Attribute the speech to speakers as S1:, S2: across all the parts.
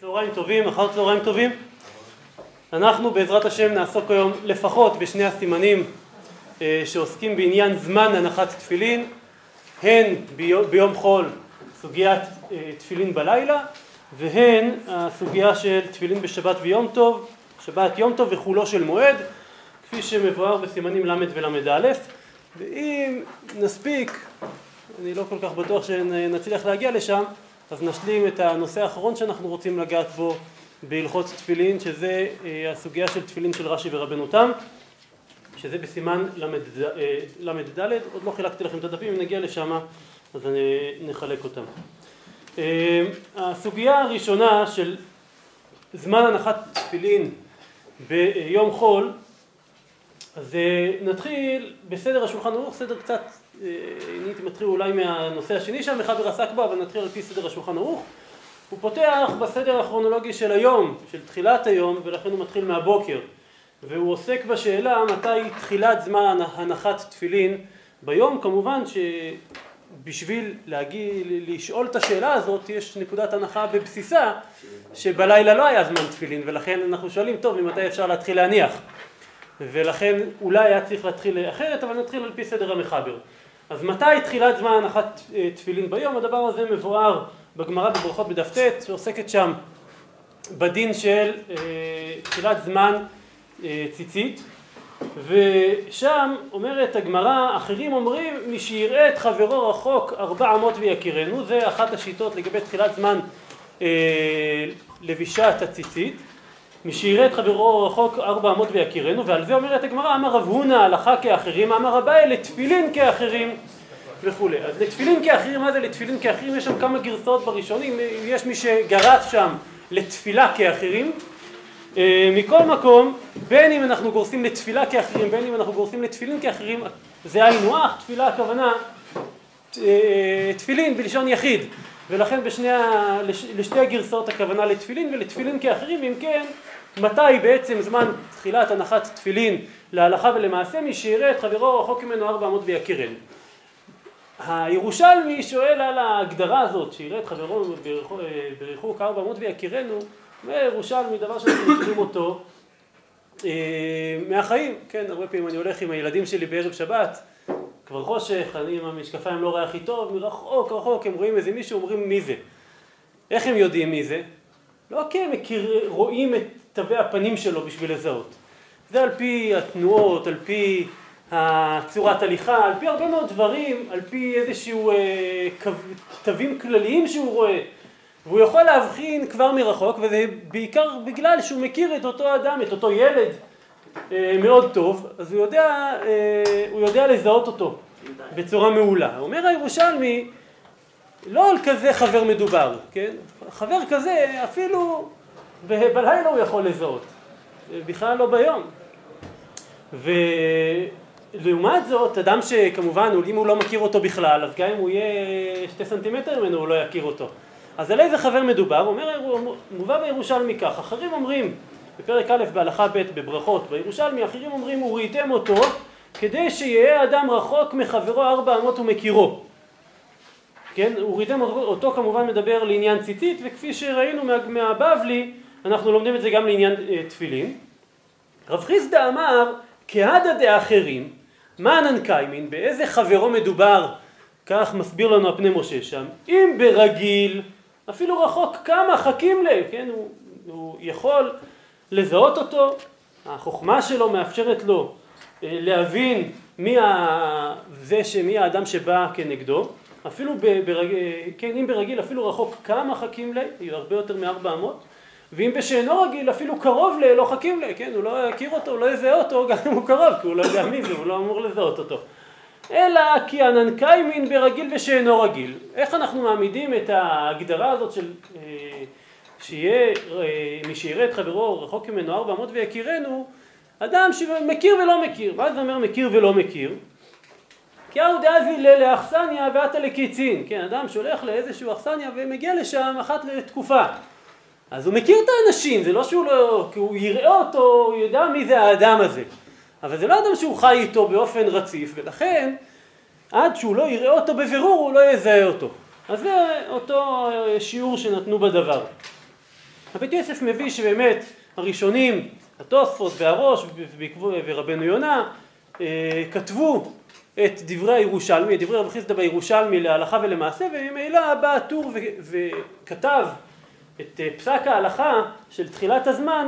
S1: צהריים טובים, אחר צהריים טובים. אנחנו בעזרת השם נעסוק היום לפחות בשני הסימנים אה, שעוסקים בעניין זמן הנחת תפילין, הן ביום חול סוגיית אה, תפילין בלילה והן הסוגיה של תפילין בשבת ויום טוב, שבת יום טוב וחולו של מועד, כפי שמבואר בסימנים ל' ול"א, ואם נספיק, אני לא כל כך בטוח שנצליח להגיע לשם, אז נשלים את הנושא האחרון שאנחנו רוצים לגעת בו בהלכות תפילין, שזה אה, הסוגיה של תפילין של רש"י ורבנו תם, שזה בסימן ל"ד, אה, עוד לא חילקתי לכם את הדפים, אם נגיע לשם אז נחלק אותם. אה, הסוגיה הראשונה של זמן הנחת תפילין ביום חול, אז נתחיל בסדר השולחן ערוך, סדר קצת אני הייתי מתחיל אולי מהנושא השני שהמחבר עסק בו, אבל נתחיל על פי סדר השולחן ערוך. הוא פותח בסדר הכרונולוגי של היום, של תחילת היום, ולכן הוא מתחיל מהבוקר. והוא עוסק בשאלה מתי תחילת זמן הנחת תפילין ביום, כמובן שבשביל להגיד, לשאול את השאלה הזאת יש נקודת הנחה בבסיסה שבלילה לא היה זמן תפילין ולכן אנחנו שואלים טוב ממתי אפשר להתחיל להניח ולכן אולי היה צריך להתחיל אחרת אבל נתחיל על פי סדר המחבר אז מתי תחילת זמן הנחת אה, תפילין ביום? הדבר הזה מבואר בגמרא בברכות בדף ט' שעוסקת שם בדין של אה, תחילת זמן אה, ציצית ושם אומרת הגמרא אחרים אומרים מי שיראה את חברו רחוק ארבע אמות ויכירנו זה אחת השיטות לגבי תחילת זמן לבישת הציצית מי שיראה את חברו רחוק ארבע אמות ויכירנו ועל זה אומרת הגמרא אמר רב הונא הלכה כאחרים אמר אביי לתפילין כאחרים וכולי. אז לתפילין כאחרים מה זה לתפילין כאחרים? יש שם כמה גרסאות בראשונים יש מי שגרס שם לתפילה כאחרים. אה, מכל מקום בין אם אנחנו גורסים לתפילה כאחרים בין אם אנחנו גורסים לתפילין כאחרים זה היינו הך תפילה הכוונה אה, תפילין בלשון יחיד. ולכן בשני ה... לשתי הגרסאות הכוונה לתפילין ולתפילין כאחרים אם כן מתי בעצם זמן תחילת הנחת תפילין להלכה ולמעשה מי שיראה את חברו רחוק ממנו ארבע אמות ויכירנו. הירושלמי שואל על ההגדרה הזאת שיראה את חברו בריחוק ארבע אמות ויכירנו וירושלמי דבר שאנחנו מכירים אותו אה, מהחיים כן הרבה פעמים אני הולך עם הילדים שלי בערב שבת כבר חושך אני עם המשקפיים לא רואה הכי טוב מרחוק רחוק הם רואים איזה מישהו אומרים מי זה איך הם יודעים מי זה? לא כי הם מכיר, רואים את תווי הפנים שלו בשביל לזהות. זה על פי התנועות, על פי הצורת הליכה, על פי הרבה מאוד דברים, על פי איזשהו אה, תווים כלליים שהוא רואה. והוא יכול להבחין כבר מרחוק, וזה בעיקר בגלל שהוא מכיר את אותו אדם, את אותו ילד אה, מאוד טוב, אז הוא יודע, אה, הוא יודע לזהות אותו בצורה מעולה. אומר הירושלמי, לא על כזה חבר מדובר, כן? חבר כזה אפילו בלילה הוא יכול לזהות, בכלל לא ביום. ולעומת זאת, אדם שכמובן, אם הוא לא מכיר אותו בכלל, אז גם אם הוא יהיה שתי סנטימטר ממנו, הוא לא יכיר אותו. אז על איזה חבר מדובר? אומר, מובא בירושלמי כך, אחרים אומרים, בפרק א' בהלכה ב' בברכות, בירושלמי אחרים אומרים, וראיתם אותו כדי שיהיה אדם רחוק מחברו ארבע אמות ומכירו. כן, וראיתם אותו כמובן מדבר לעניין ציצית, וכפי שראינו מה, מהבבלי, אנחנו לומדים את זה גם לעניין אה, תפילין. רב חיסדא אמר, כהדא דאחרים, מענן קיימין, באיזה חברו מדובר, כך מסביר לנו הפני משה שם, אם ברגיל, אפילו רחוק כמה חכים ל... כן, הוא, הוא יכול לזהות אותו, החוכמה שלו מאפשרת לו אה, להבין מי, ה... זה שמי האדם שבא כנגדו, אפילו ברגיל, כן, אם ברגיל אפילו רחוק כמה חכים ל... הרבה יותר מארבע אמות, ואם בשאינו רגיל אפילו קרוב ל... לא חכים ל... כן, הוא לא יכיר אותו, הוא לא יזהה אותו, גם אם הוא קרוב, כי הוא לא יודע מי זה, הוא לא אמור לזהות אותו. אלא כי עננקאי מין ברגיל ושאינו רגיל. איך אנחנו מעמידים את ההגדרה הזאת של אה, שיהיה אה, מי שיראה את חברו רחוק ממנו ארבע אמות ויכירנו, אדם שמכיר ולא מכיר. מה זה אומר מכיר ולא מכיר? כי אהו דאזי לאכסניה ועתה לקיצין. כן, אדם שהולך לאיזשהו אכסניה ומגיע לשם אחת לתקופה. אז הוא מכיר את האנשים, זה לא שהוא לא... כי הוא יראה אותו, הוא יודע מי זה האדם הזה. אבל זה לא אדם שהוא חי איתו באופן רציף, ולכן עד שהוא לא יראה אותו בבירור הוא לא יזהה אותו. אז זה אותו שיעור שנתנו בדבר. הבית יוסף מביא שבאמת הראשונים, התוספות והראש ורבנו יונה, אה, כתבו את דברי הירושלמי, את דברי רב חיסדא בירושלמי להלכה ולמעשה, וממילא בא הטור וכתב את אה, פסק ההלכה של תחילת הזמן,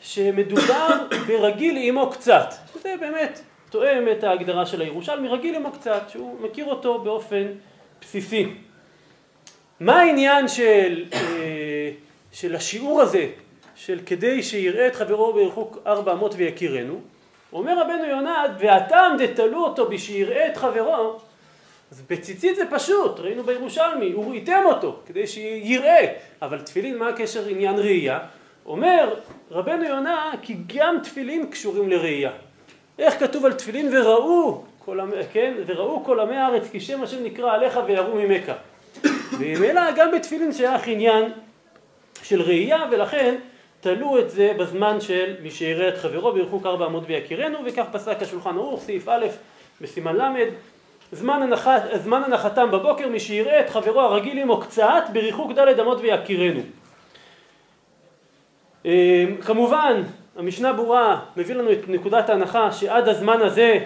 S1: שמדובר ברגיל עמו קצת. זה באמת תואם את ההגדרה של הירושלמי, רגיל עמו קצת, שהוא מכיר אותו באופן בסיסי. מה העניין של, אה, של השיעור הזה, של כדי שיראה את חברו ברחוק ארבע אמות ויכירנו? אומר רבנו יונד, והטעם דתלו אותו בשיראה את חברו, אז בציצית זה פשוט, ראינו בירושלמי, הוא איתם אותו כדי שיראה, אבל תפילין מה הקשר עניין ראייה? אומר רבנו יונה כי גם תפילין קשורים לראייה. איך כתוב על תפילין וראו כל כן? וראו כל עמי הארץ כי שם השם נקרא עליך ויראו ממך. וממילא גם בתפילין שייך עניין של ראייה ולכן תלו את זה בזמן של מי שיראה את חברו בירחוק ארבע אמות ויכירנו וכך פסק השולחן ערוך סעיף א' בסימן ל' זמן, הנחת, זמן הנחתם בבוקר מי שיראה את חברו הרגיל עמו קצת בריחוק ד' אמות ויכירנו אמ, כמובן המשנה ברורה מביא לנו את נקודת ההנחה שעד הזמן הזה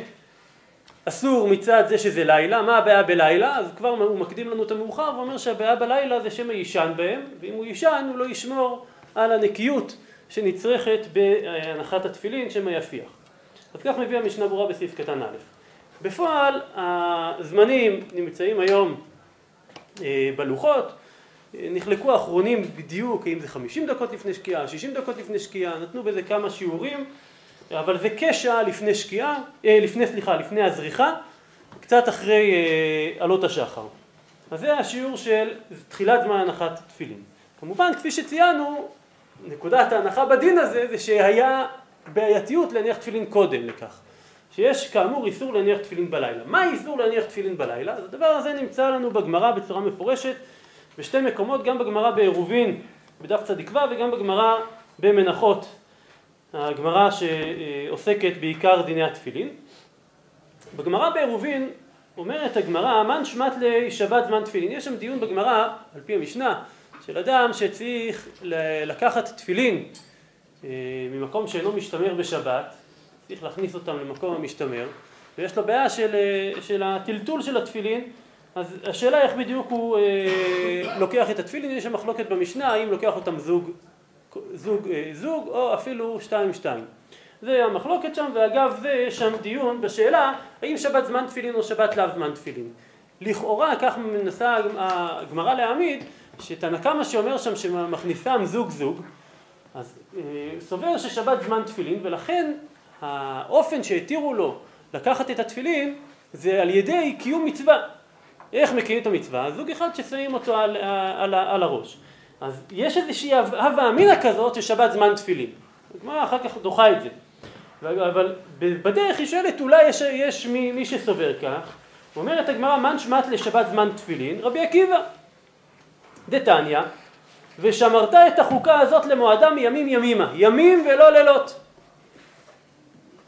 S1: אסור מצד זה שזה לילה, מה הבעיה בלילה? אז כבר הוא מקדים לנו את המאוחר ואומר שהבעיה בלילה זה שמא יישן בהם ואם הוא יישן הוא לא ישמור על הנקיות שנצרכת בהנחת התפילין שמא יפיח. אז כך מביא המשנה ברורה בסעיף קטן א'. בפועל הזמנים נמצאים היום אה, בלוחות נחלקו האחרונים בדיוק, אם זה 50 דקות לפני שקיעה, 60 דקות לפני שקיעה, נתנו בזה כמה שיעורים, אבל זה כשעה לפני שקיעה, אה, לפני, סליחה, לפני הזריחה, קצת אחרי אה, עלות השחר. אז זה השיעור של תחילת זמן הנחת תפילין. כמובן, כפי שציינו, נקודת ההנחה בדין הזה זה שהיה בעייתיות להניח תפילין קודם לכך. שיש כאמור איסור להניח תפילין בלילה. מה איסור להניח תפילין בלילה? אז הדבר הזה נמצא לנו בגמרא בצורה מפורשת בשתי מקומות, גם בגמרא בעירובין בדף צ"ו וגם בגמרא במנחות, הגמרא שעוסקת בעיקר דיני התפילין. בגמרא בעירובין אומרת הגמרא, מן שמת לשבת זמן תפילין. יש שם דיון בגמרא, על פי המשנה, של אדם שצריך לקחת תפילין אה, ממקום שאינו משתמר בשבת, צריך להכניס אותם למקום המשתמר, ויש לו בעיה של, אה, של הטלטול של התפילין אז השאלה איך בדיוק הוא אה, לוקח את התפילין, יש שם מחלוקת במשנה האם לוקח אותם זוג, זוג, אה, זוג או אפילו שתיים שתיים. זה המחלוקת שם, ואגב זה יש שם דיון בשאלה האם שבת זמן תפילין או שבת לאו זמן תפילין. לכאורה כך מנסה הגמרא להעמיד שתנא קמא שאומר שם שמכניסם זוג זוג אז אה, סובר ששבת זמן תפילין ולכן האופן שהתירו לו לקחת את התפילין זה על ידי קיום מצווה איך מקיים את המצווה? זוג אחד ששמים אותו על, על, על, על הראש. אז יש איזושהי הווה אמינא כזאת ששבת זמן תפילין. הגמרא אחר כך דוחה את זה. אבל בדרך היא שואלת אולי יש, יש מי, מי שסובר כך. אומרת הגמרא מן שמט לשבת זמן תפילין? רבי עקיבא. דתניא ושמרת את החוקה הזאת למועדה מימים ימימה. ימים ולא לילות.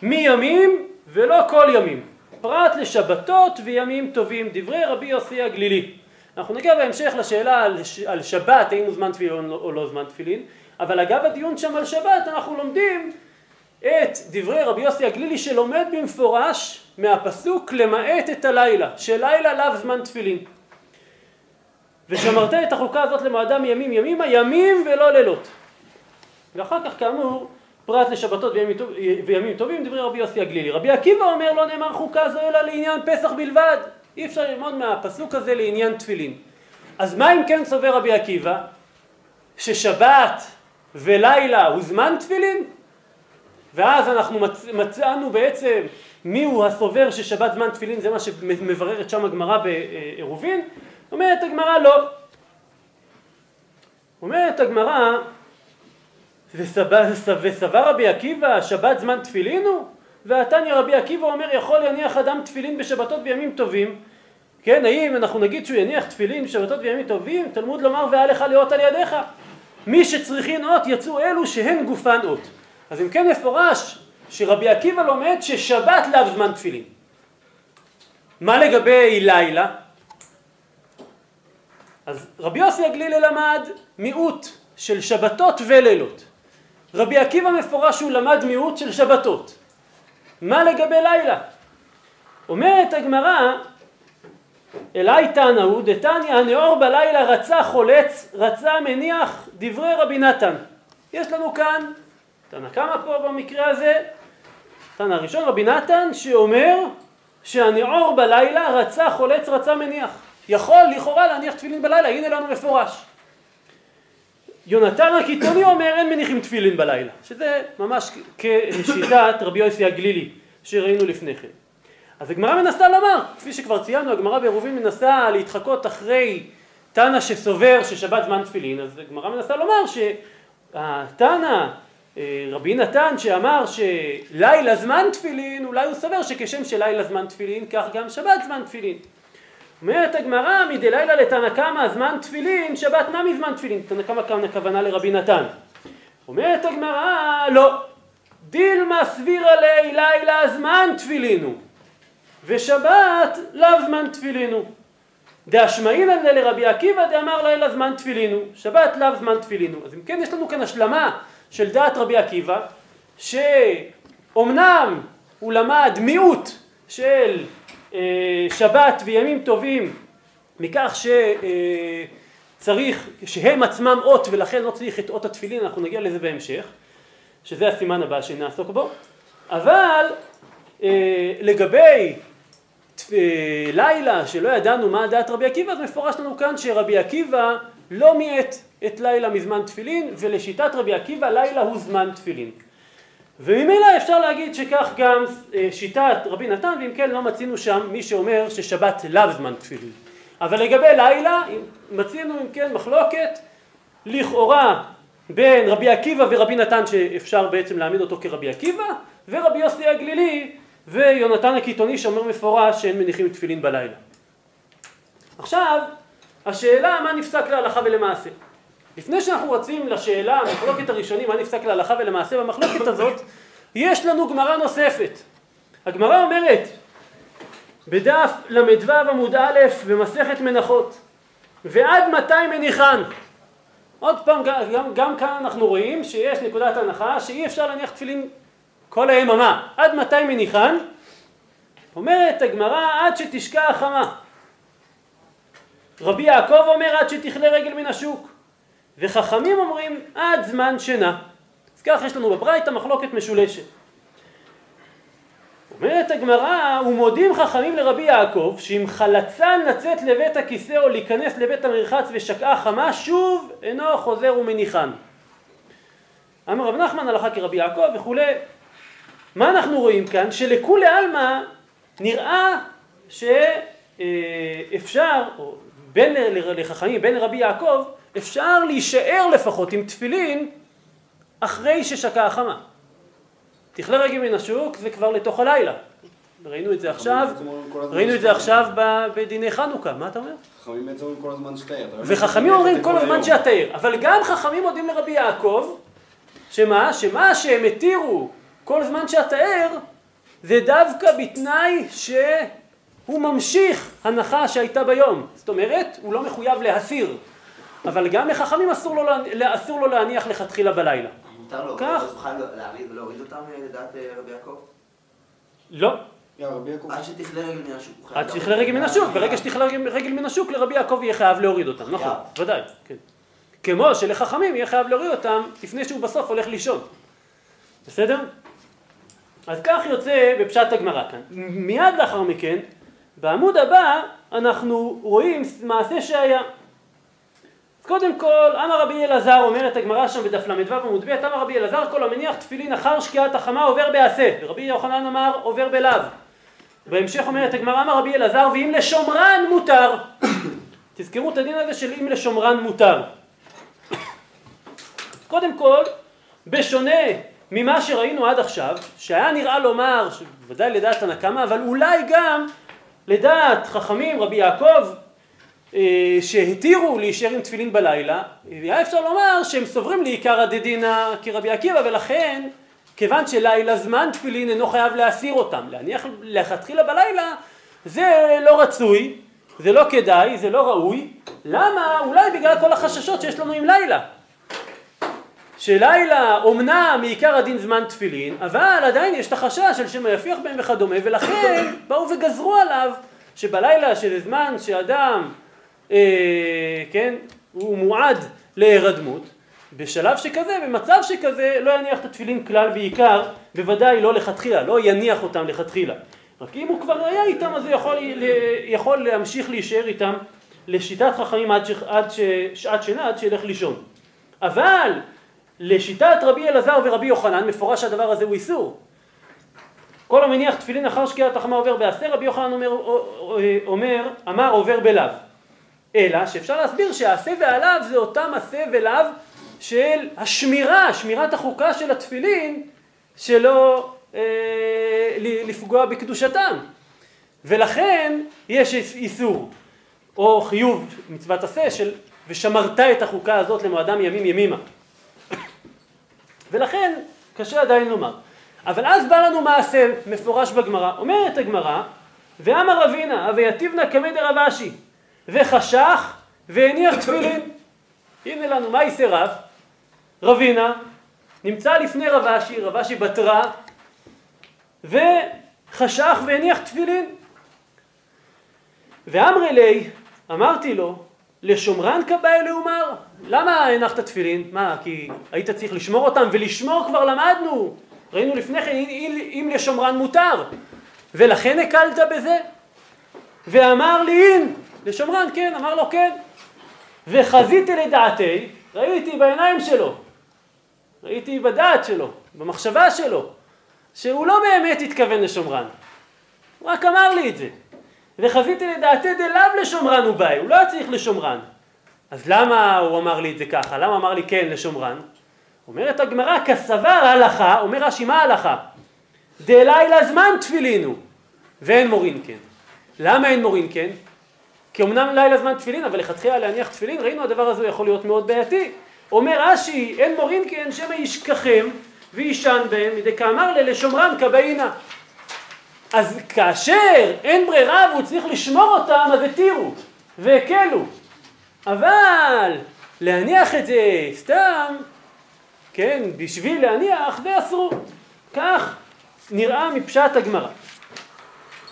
S1: מימים ולא כל ימים. פרט לשבתות וימים טובים, דברי רבי יוסי הגלילי. אנחנו נגיע בהמשך לשאלה על, על שבת, האם הוא זמן תפילין או לא זמן תפילין, אבל אגב הדיון שם על שבת אנחנו לומדים את דברי רבי יוסי הגלילי שלומד במפורש מהפסוק למעט את הלילה, שלילה לאו זמן תפילין. ושמרת את החוקה הזאת למועדה מימים ימימה, ימים ולא לילות. ואחר כך כאמור פרט לשבתות וימים, טוב, וימים טובים, דברי רבי יוסי הגלילי. רבי עקיבא אומר לא נאמר חוקה זו אלא לעניין פסח בלבד. אי אפשר ללמוד מהפסוק הזה לעניין תפילין. אז מה אם כן סובר רבי עקיבא? ששבת ולילה הוא זמן תפילין? ואז אנחנו מצ... מצאנו בעצם מיהו הסובר ששבת זמן תפילין, זה מה שמבררת שם הגמרא בעירובין. אומרת הגמרא לא. אומרת הגמרא וסבר רבי עקיבא שבת זמן תפילין הוא? והתניא רבי עקיבא אומר יכול להניח אדם תפילין בשבתות בימים טובים כן האם אנחנו נגיד שהוא יניח תפילין בשבתות בימים טובים תלמוד לומר והיה לך לאות על ידיך מי שצריכין אות יצאו אלו שהן גופן אות אז אם כן מפורש שרבי עקיבא לומד ששבת לאו זמן תפילין מה לגבי לילה? אז רבי יוסי הגלילי למד מיעוט של שבתות ולילות. רבי עקיבא מפורש שהוא למד מיעוט של שבתות. מה לגבי לילה? אומרת הגמרא, אלי תנא הוא דתניא הנאור בלילה רצה חולץ, רצה מניח דברי רבי נתן. יש לנו כאן, תנא כמה פה במקרה הזה, תנא הראשון רבי נתן שאומר שהנאור בלילה רצה חולץ רצה מניח. יכול לכאורה להניח תפילין בלילה, הנה לנו מפורש. יונתן הקיתוני אומר אין מניחים תפילין בלילה, שזה ממש כשיטת רבי יוסי הגלילי שראינו לפני כן. אז הגמרא מנסה לומר, כפי שכבר ציינו, הגמרא בעירובין מנסה להתחקות אחרי תנא שסובר ששבת זמן תפילין, אז הגמרא מנסה לומר שהתנא, אה, רבי נתן שאמר שלילה זמן תפילין, אולי הוא סובר שכשם שלילה זמן תפילין, כך גם שבת זמן תפילין. אומרת הגמרא, מדלילה לתנא קמא זמן תפילין, שבת נמי זמן תפילין. תנא קמא כאן הכוונה לרבי נתן. אומרת הגמרא, לא. דילמה סבירה לי לילה זמן תפילינו, ושבת לאו זמן תפילינו. דאשמעינן לרבי עקיבא דאמר לילה זמן תפילינו, שבת לאו זמן תפילינו. אז אם כן יש לנו כאן השלמה של דעת רבי עקיבא, שאומנם הוא למד מיעוט של שבת וימים טובים מכך שצריך, שהם עצמם אות ולכן לא צריך את אות התפילין, אנחנו נגיע לזה בהמשך, שזה הסימן הבא שנעסוק בו, אבל אה, לגבי אה, לילה שלא ידענו מה דעת רבי עקיבא, אז מפורש לנו כאן שרבי עקיבא לא מיעט את לילה מזמן תפילין, ולשיטת רבי עקיבא לילה הוא זמן תפילין. וממילא אפשר להגיד שכך גם אה, שיטת רבי נתן, ואם כן לא מצינו שם מי שאומר ששבת לאו זמן תפילין. אבל לגבי לילה, מצינו אם כן מחלוקת לכאורה בין רבי עקיבא ורבי נתן שאפשר בעצם להעמיד אותו כרבי עקיבא, ורבי יוסי הגלילי ויונתן הקיתוני שאומר מפורש שאין מניחים תפילין בלילה. עכשיו, השאלה מה נפסק להלכה ולמעשה. לפני שאנחנו רצים לשאלה, המחלוקת הראשונים, מה נפסק להלכה ולמעשה במחלוקת הזאת, יש לנו גמרא נוספת. הגמרא אומרת, בדף ל"ו עמוד א' במסכת מנחות, ועד מתי מניחן? עוד פעם, גם, גם כאן אנחנו רואים שיש נקודת הנחה שאי אפשר להניח תפילין כל היממה. עד מתי מניחן? אומרת הגמרא עד שתשקע החמה. רבי יעקב אומר עד שתכלה רגל מן השוק. וחכמים אומרים עד זמן שינה. אז כך יש לנו בברייתא מחלוקת משולשת. אומרת הגמרא, ומודים חכמים לרבי יעקב, שאם חלצן לצאת לבית הכיסא או להיכנס לבית המרחץ ושקעה חמה, שוב אינו חוזר ומניחן. אמר רב נחמן הלכה כרבי יעקב וכולי. מה אנחנו רואים כאן? שלכולי עלמא נראה שאפשר, או בין לחכמים, בין לרבי יעקב, אפשר להישאר לפחות עם תפילין אחרי ששקעה החמה. תכלה רגל מן השוק זה כבר לתוך הלילה. ראינו את זה עכשיו, ראינו את זה עכשיו בדיני חנוכה, מה אתה אומר?
S2: חכמים בעצם אומרים כל הזמן שתאר.
S1: וחכמים אומרים כל הזמן שאתאר, אבל גם חכמים מודים לרבי יעקב, שמה? שמה שהם התירו כל זמן שאתאר, זה דווקא בתנאי שהוא ממשיך הנחה שהייתה ביום. זאת אומרת, הוא לא מחויב להסיר. אבל גם לחכמים אסור לו, אסור לו להניח לכתחילה בלילה.
S3: מותר לו,
S1: כך.
S3: הוא יוכל להעמיד ולהוריד אותם אה, לדעת אה, רבי יעקב?
S1: לא,
S2: יעקב.
S3: עד שתכלה רגל מן השוק.
S1: עד. שתכלה רגל מן השוק, ברגע שתכלה רגל מן השוק לרבי יעקב יהיה חייב להוריד אותם, נכון. ודאי, כן. כמו שלחכמים יהיה חייב להוריד אותם לפני שהוא בסוף הולך לישון. בסדר? אז כך יוצא בפשט הגמרא כאן. מיד לאחר מכן, בעמוד הבא אנחנו רואים מעשה שהיה. אז קודם כל, אמר רבי אלעזר, אומרת הגמרא שם בדף ל"ו עמוד ב', אמר רבי אלעזר, כל המניח תפילין אחר שקיעת החמה עובר בעשה, ורבי יוחנן אמר עובר בלאו. בהמשך אומרת הגמרא, אמר רבי אלעזר, ואם לשומרן מותר. תזכרו את הדין הזה של אם לשומרן מותר. קודם כל, בשונה ממה שראינו עד עכשיו, שהיה נראה לומר, ודאי לדעת תנא קמא, אבל אולי גם לדעת חכמים, רבי יעקב, שהתירו להישאר עם תפילין בלילה, היה אפשר לומר שהם סוברים לעיקר הדדינא כרבי עקיבא, ולכן, כיוון שלילה זמן תפילין אינו חייב להסיר אותם, להניח לכתחילה בלילה, זה לא רצוי, זה לא כדאי, זה לא ראוי, למה? אולי בגלל כל החששות שיש לנו עם לילה. שלילה אומנם מעיקר הדין זמן תפילין, אבל עדיין יש את החשש של שמא יפיח בהם וכדומה, ולכן באו וגזרו עליו שבלילה של זמן שאדם, אה, כן, הוא מועד להירדמות, בשלב שכזה, במצב שכזה, לא יניח את התפילין כלל ועיקר, בוודאי לא לכתחילה, לא יניח אותם לכתחילה. רק אם הוא כבר היה איתם, אז הוא יכול, יכול להמשיך להישאר איתם לשיטת חכמים עד, ש, עד ש, שעת שינה, עד שילך לישון. אבל לשיטת רבי אלעזר ורבי יוחנן, מפורש שהדבר הזה הוא איסור. כל המניח תפילין אחר שקיעת החמה עובר בעשר, רבי יוחנן אומר, אומר, אמר עובר בלאו. אלא שאפשר להסביר שהעשה והלאו זה אותם עשה ולאו של השמירה, שמירת החוקה של התפילין, שלא אה, לפגוע בקדושתם. ולכן יש איסור, או חיוב מצוות עשה של ושמרת את החוקה הזאת למועדם ימים ימימה. ולכן קשה עדיין לומר. אבל אז בא לנו מעשה מפורש בגמרא, אומרת הגמרא, ואמר רבינה, אבייתיבנה קמא דרב אשי, וחשך והניח תפילין. הנה לנו, מה יישא רב? רבינה נמצא לפני רב אשי, רב אשי בתרה, וחשך והניח תפילין. ואמרי לי, אמרתי לו, לשומרן כבאי לאומר? למה הנחת תפילין? מה, כי היית צריך לשמור אותם, ולשמור כבר למדנו. ראינו לפני כן, אם לשומרן מותר. ולכן הקלת בזה? ואמר לי אין, לשומרן כן, אמר לו כן. וחזיתי לדעתי, ראיתי בעיניים שלו, ראיתי בדעת שלו, במחשבה שלו, שהוא לא באמת התכוון לשומרן. הוא רק אמר לי את זה. וחזיתי לדעתי דלאו לשומרן הוא באי, הוא לא היה צריך לשומרן. אז למה הוא אמר לי את זה ככה? למה אמר לי כן לשומרן? אומרת הגמרא, כסבר הלכה, אומר רש"י מה ההלכה? דלילה זמן תפילינו, ואין מורין כן. למה אין מורין כן? כי אמנם לילה זמן תפילין, אבל לכתחילה להניח תפילין, ראינו הדבר הזה יכול להיות מאוד בעייתי. אומר רש"י, אין מורין כן שמא ישכחם וישן בהם, מדי כאמר ללשומרן כבאינה. אז כאשר אין ברירה והוא צריך לשמור אותם, אז התירו והקלו. אבל להניח את זה סתם, כן, בשביל להניח, זה אסור. כך נראה מפשט הגמרא.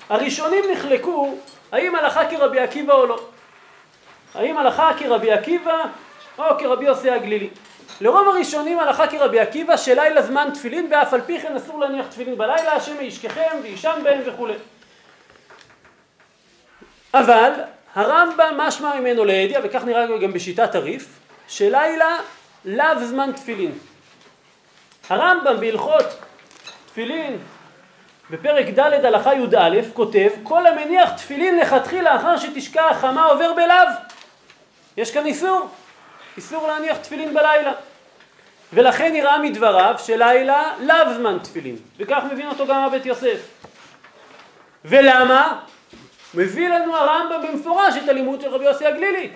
S1: הראשונים נחלקו האם הלכה כרבי עקיבא או לא. האם הלכה כרבי עקיבא או כרבי יוסי הגלילי. לרוב הראשונים הלכה כרבי עקיבא שלילה זמן תפילין ואף על פי כן אסור להניח תפילין בלילה, השם ישכחם וישן בהם וכולי. אבל הרמב"ם משמע ממנו לידיע, וכך נראה גם בשיטת הריף, שלילה לאו זמן תפילין. הרמב"ם בהלכות תפילין בפרק ד' הלכה י"א כותב כל המניח תפילין לכתחילה אחר שתשקע החמה עובר בלאו. יש כאן איסור, איסור להניח תפילין בלילה. ולכן נראה מדבריו שלילה לאו זמן תפילין, וכך מבין אותו גם הבית יוסף. ולמה? מביא לנו הרמב"ם במפורש את הלימוד של רבי יוסי הגלילי,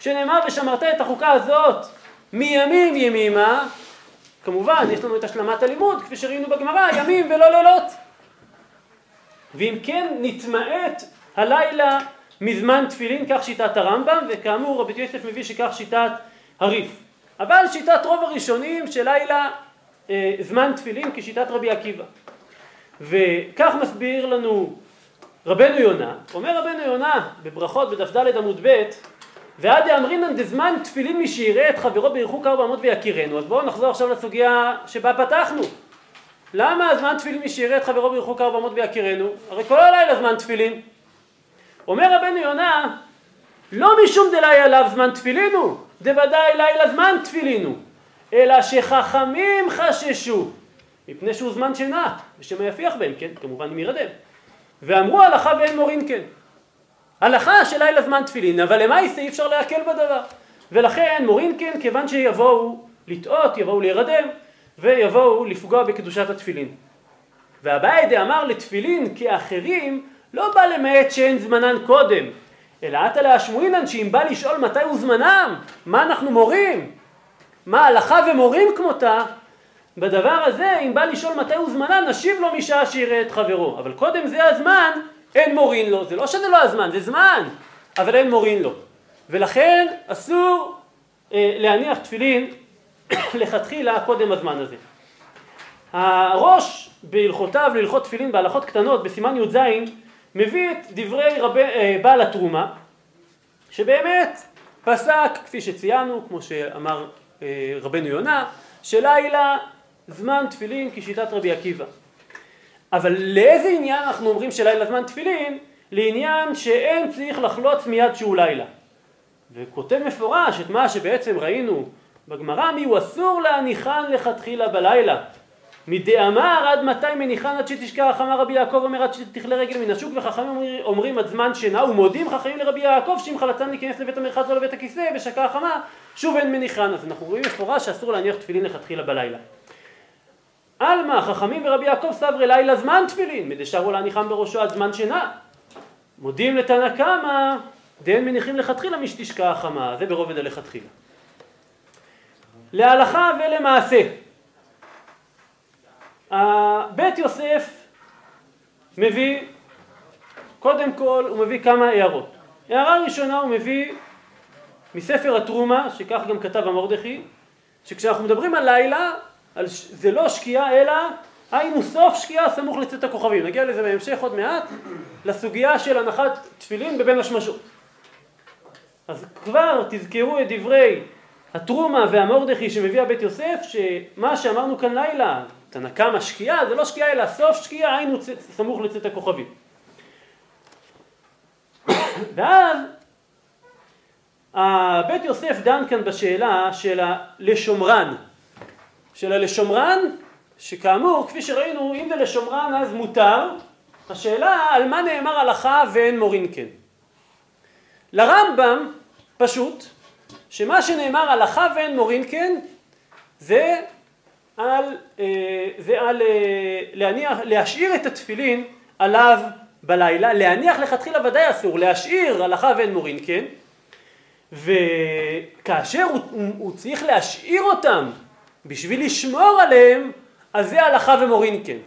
S1: שנאמר ושמרת את החוקה הזאת מימים ימימה, כמובן יש לנו את השלמת הלימוד כפי שראינו בגמרא, ימים ולא לילות. ואם כן נתמעט הלילה מזמן תפילין, כך שיטת הרמב"ם, וכאמור רבי יוסף מביא שכך שיטת הריף. אבל שיטת רוב הראשונים של לילה אה, זמן תפילין כשיטת רבי עקיבא. וכך מסביר לנו רבנו יונה, אומר רבנו יונה בברכות בדף ד' עמוד ב' ועד דאמרינן דזמן תפילין מי שיראה את חברו בריחוק ארבע אמות ויכירנו. אז בואו נחזור עכשיו לסוגיה שבה פתחנו. למה הזמן תפילין מי שיראה את חברו ברחוק ארבע אמות ויכירנו? הרי כל הלילה זמן תפילין. אומר רבנו יונה, לא משום דלילה עליו זמן תפילינו, דוודאי לילה זמן תפילינו, אלא שחכמים חששו, מפני שהוא זמן שינה, ושמא יפיח בהם, כן, כמובן אם ירדם. ואמרו הלכה ואין מורין כן. הלכה של לילה זמן תפילין, אבל למעשה אי אפשר להקל בדבר. ולכן מורין כן, כיוון שיבואו לטעות, יבואו להירדם, ויבואו לפגוע בקדושת התפילין. והבאי דאמר לתפילין כאחרים לא בא למעט שאין זמנן קודם, אלא עתה להשמועינן שאם בא לשאול מתי הוא זמנם, מה אנחנו מורים, מה הלכה ומורים כמותה, בדבר הזה אם בא לשאול מתי הוא זמנם נשיב לו משעה שיראה את חברו, אבל קודם זה הזמן, אין מורין לו, זה לא שזה לא הזמן, זה זמן, אבל אין מורין לו, ולכן אסור אה, להניח תפילין לכתחילה קודם הזמן הזה. הראש בהלכותיו להלכות תפילין בהלכות קטנות בסימן י"ז מביא את דברי רב... אה, בעל התרומה שבאמת פסק כפי שציינו כמו שאמר אה, רבנו יונה שלילה זמן תפילין כשיטת רבי עקיבא אבל לאיזה עניין אנחנו אומרים שלילה זמן תפילין? לעניין שאין צריך לחלוץ מיד שהוא לילה וכותב מפורש את מה שבעצם ראינו בגמרא מי הוא אסור להניחן לכתחילה בלילה? מדאמר עד מתי מניחן עד שתשכח? אמר רבי יעקב אומר עד שתכלה רגל מן השוק וחכמים אומרים עד זמן שינה ומודים חכמים לרבי יעקב שאם חלצן להיכנס לבית המרחץ או לבית הכיסא ושקע החמה שוב אין מניחן אז אנחנו רואים מפורש שאסור להניח תפילין לכתחילה בלילה. עלמא חכמים ורבי יעקב סברי לילה זמן תפילין מדשארו להניחם בראשו עד זמן שינה מודים לתנא קמא דאין מניחים לכתחילה משתשקע החמה זה ברובד הלכתחילה להלכה ולמעשה בית יוסף מביא, קודם כל הוא מביא כמה הערות. הערה ראשונה הוא מביא מספר התרומה, שכך גם כתב המרדכי, שכשאנחנו מדברים על לילה, על, זה לא שקיעה אלא היינו סוף שקיעה סמוך לצאת הכוכבים. נגיע לזה בהמשך עוד מעט, לסוגיה של הנחת תפילין בבין השמשות. אז כבר תזכרו את דברי התרומה והמרדכי שמביא הבית יוסף, שמה שאמרנו כאן לילה, תנא קמא שקיעה, זה לא שקיעה אלא סוף שקיעה, היינו סמוך לצאת הכוכבים. ואז בית יוסף דן כאן בשאלה של הלשומרן, של הלשומרן, שכאמור, כפי שראינו, אם זה לשומרן אז מותר, השאלה על מה נאמר הלכה ואין מורין כן. לרמב"ם, פשוט, שמה שנאמר הלכה ואין מורין כן, זה על, אה, זה על אה, להניח, להשאיר את התפילין עליו בלילה, להניח לכתחילה ודאי אסור, להשאיר הלכה ואין מורין, כן? וכאשר הוא, הוא צריך להשאיר אותם בשביל לשמור עליהם, אז זה הלכה ומורין כן.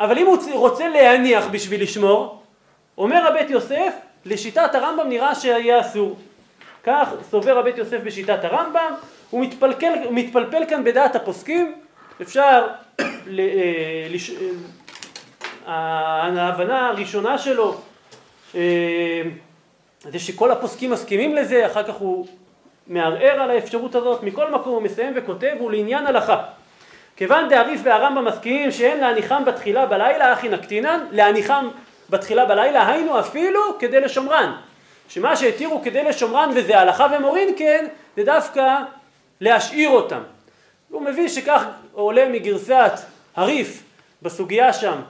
S1: אבל אם הוא רוצה להניח בשביל לשמור, אומר הבית יוסף, לשיטת הרמב"ם נראה שהיה אסור. כך סובר הבית יוסף בשיטת הרמב"ם, הוא מתפלפל, מתפלפל כאן בדעת הפוסקים, אפשר, ל, אה, לש, אה, ההבנה הראשונה שלו אה, זה שכל הפוסקים מסכימים לזה, אחר כך הוא מערער על האפשרות הזאת, מכל מקום הוא מסיים וכותב, הוא לעניין הלכה. כיוון דאריף והרמב"ם מסכימים שאין להניחם בתחילה בלילה, אחי נקטינן, להניחם בתחילה בלילה, היינו אפילו כדי לשומרן. שמה שהתירו כדי לשומרן וזה הלכה ומורין כן, זה דווקא להשאיר אותם. הוא מביא שכך עולה מגרסת הריף בסוגיה שם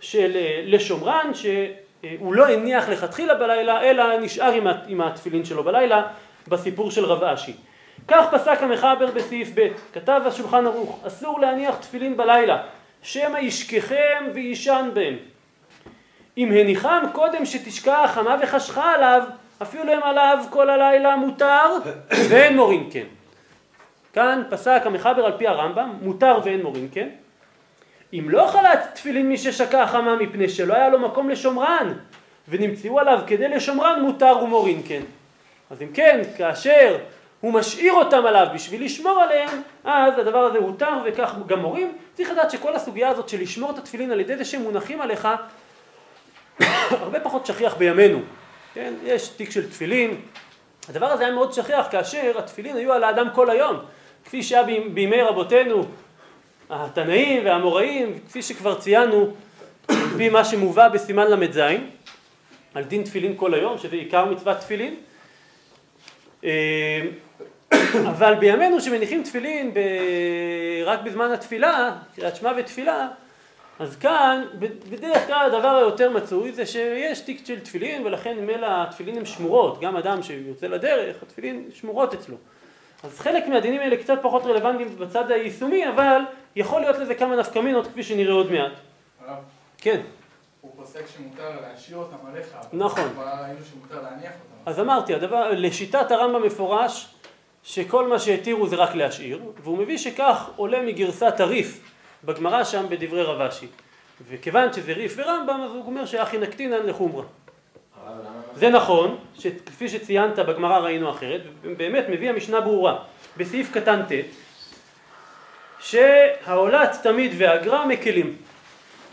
S1: של אה, לשומרן, שהוא לא הניח לכתחילה בלילה, אלא נשאר עם התפילין שלו בלילה, בסיפור של רב אשי. כך פסק המחבר בסעיף ב', כתב השולחן ערוך, אסור להניח תפילין בלילה, שמא ישכחם ויישן בהם. אם הניחם קודם שתשקע החמה וחשכה עליו, אפילו הם עליו כל הלילה מותר, ואין מורין כן. כאן פסק המחבר על פי הרמב"ם, מותר ואין מורין כן. אם לא חלץ תפילין מי ששקע חמה מפני שלא היה לו מקום לשומרן, ונמצאו עליו כדי לשומרן מותר ומורין כן. אז אם כן, כאשר הוא משאיר אותם עליו בשביל לשמור עליהם, אז הדבר הזה הותר וכך גם מורים. צריך לדעת שכל הסוגיה הזאת של לשמור את התפילין על ידי זה שהם מונחים עליך, הרבה פחות שכיח בימינו. כן, יש תיק של תפילין. הדבר הזה היה מאוד שכיח כאשר התפילין היו על האדם כל היום. כפי שהיה בימי רבותינו התנאים והאמוראים, כפי שכבר ציינו, על פי מה שמובא בסימן ל"ז, על דין תפילין כל היום, שזה עיקר מצוות תפילין. אה, אבל בימינו שמניחים תפילין ב... רק בזמן התפילה, קריאת שמע ותפילה, אז כאן בדרך כלל הדבר היותר מצוי זה שיש תיק של תפילין ולכן ממילא התפילין הן שמורות, גם אדם שיוצא לדרך, התפילין שמורות אצלו. אז חלק מהדינים האלה קצת פחות רלוונטיים בצד היישומי, אבל יכול להיות לזה כמה נפקמינות כפי שנראה עוד מעט.
S4: הרב,
S1: כן.
S4: הוא פוסק שמותר להשאיר אותם עליך.
S1: נכון.
S4: ראינו שמותר להניח אותם.
S1: אז אמרתי, הדבר, לשיטת הרמב"ם מפורש שכל מה שהתירו זה רק להשאיר, והוא מביא שכך עולה מגרסת הריף בגמרא שם בדברי רב אשי. וכיוון שזה ריף ורמב"ם, אז הוא אומר שאחי נקטינן לחומרה. זה נכון, שכפי שציינת בגמרא ראינו אחרת, באמת מביא המשנה ברורה. בסעיף קטן ט', שהעולת תמיד והגרא מקלים.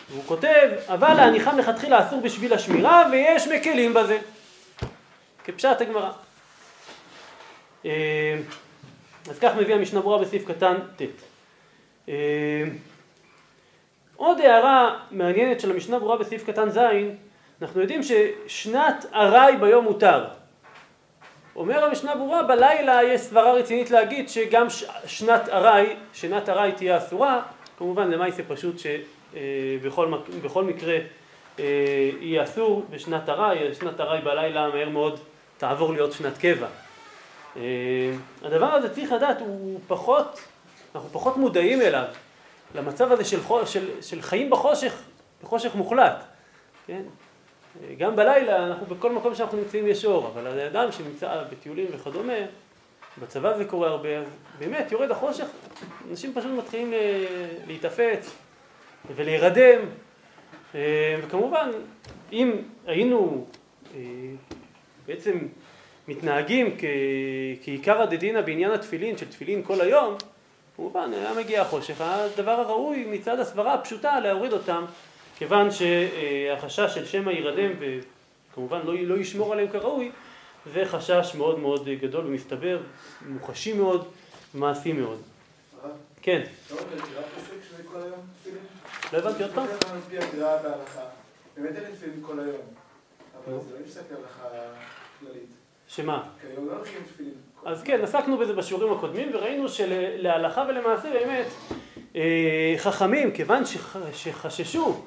S1: והוא כותב, אבל ההניחה מלכתחילה אסור בשביל השמירה ויש מקלים בזה. כפשט הגמרא. אה, אז כך מביא המשנה ברורה בסעיף קטן ט'. אה, עוד הערה מעניינת של המשנה ברורה בסעיף קטן ז', אנחנו יודעים ששנת ארעי ביום מותר. אומר המשנה ברורה, בלילה יש סברה רצינית להגיד שגם שנת ארעי, שנת ארעי תהיה אסורה, כמובן למעשה פשוט שבכל מקרה אה, יהיה אסור בשנת ארעי, שנת ארעי בלילה מהר מאוד תעבור להיות שנת קבע. אה, הדבר הזה צריך לדעת, הוא פחות, אנחנו פחות מודעים אליו, למצב הזה של, של, של חיים בחושך, בחושך מוחלט, כן? גם בלילה, אנחנו בכל מקום שאנחנו נמצאים יש אור, אבל האדם שנמצא בטיולים וכדומה, בצבא זה קורה הרבה, אז באמת יורד החושך, אנשים פשוט מתחילים להיתפץ ולהירדם, אה, וכמובן, אם היינו אה, בעצם מתנהגים כעיקר הדדינא בעניין התפילין, של תפילין כל היום, כמובן היה מגיע החושך, הדבר הראוי מצד הסברה הפשוטה להוריד אותם כיוון שהחשש של שמא יירדם וכמובן לא, לא ישמור עליהם כראוי זה חשש מאוד מאוד גדול ומסתבר, מוחשי מאוד, מעשי מאוד. כן. לא הבנתי עוד פעם?
S4: באמת אין תפילין כל היום, אבל זה לא יפסק הלכה כללית.
S1: שמה?
S4: כיום לא הולכים תפילין.
S1: אז כן, עסקנו בזה בשיעורים הקודמים וראינו שלהלכה ולמעשה באמת חכמים, כיוון שחששו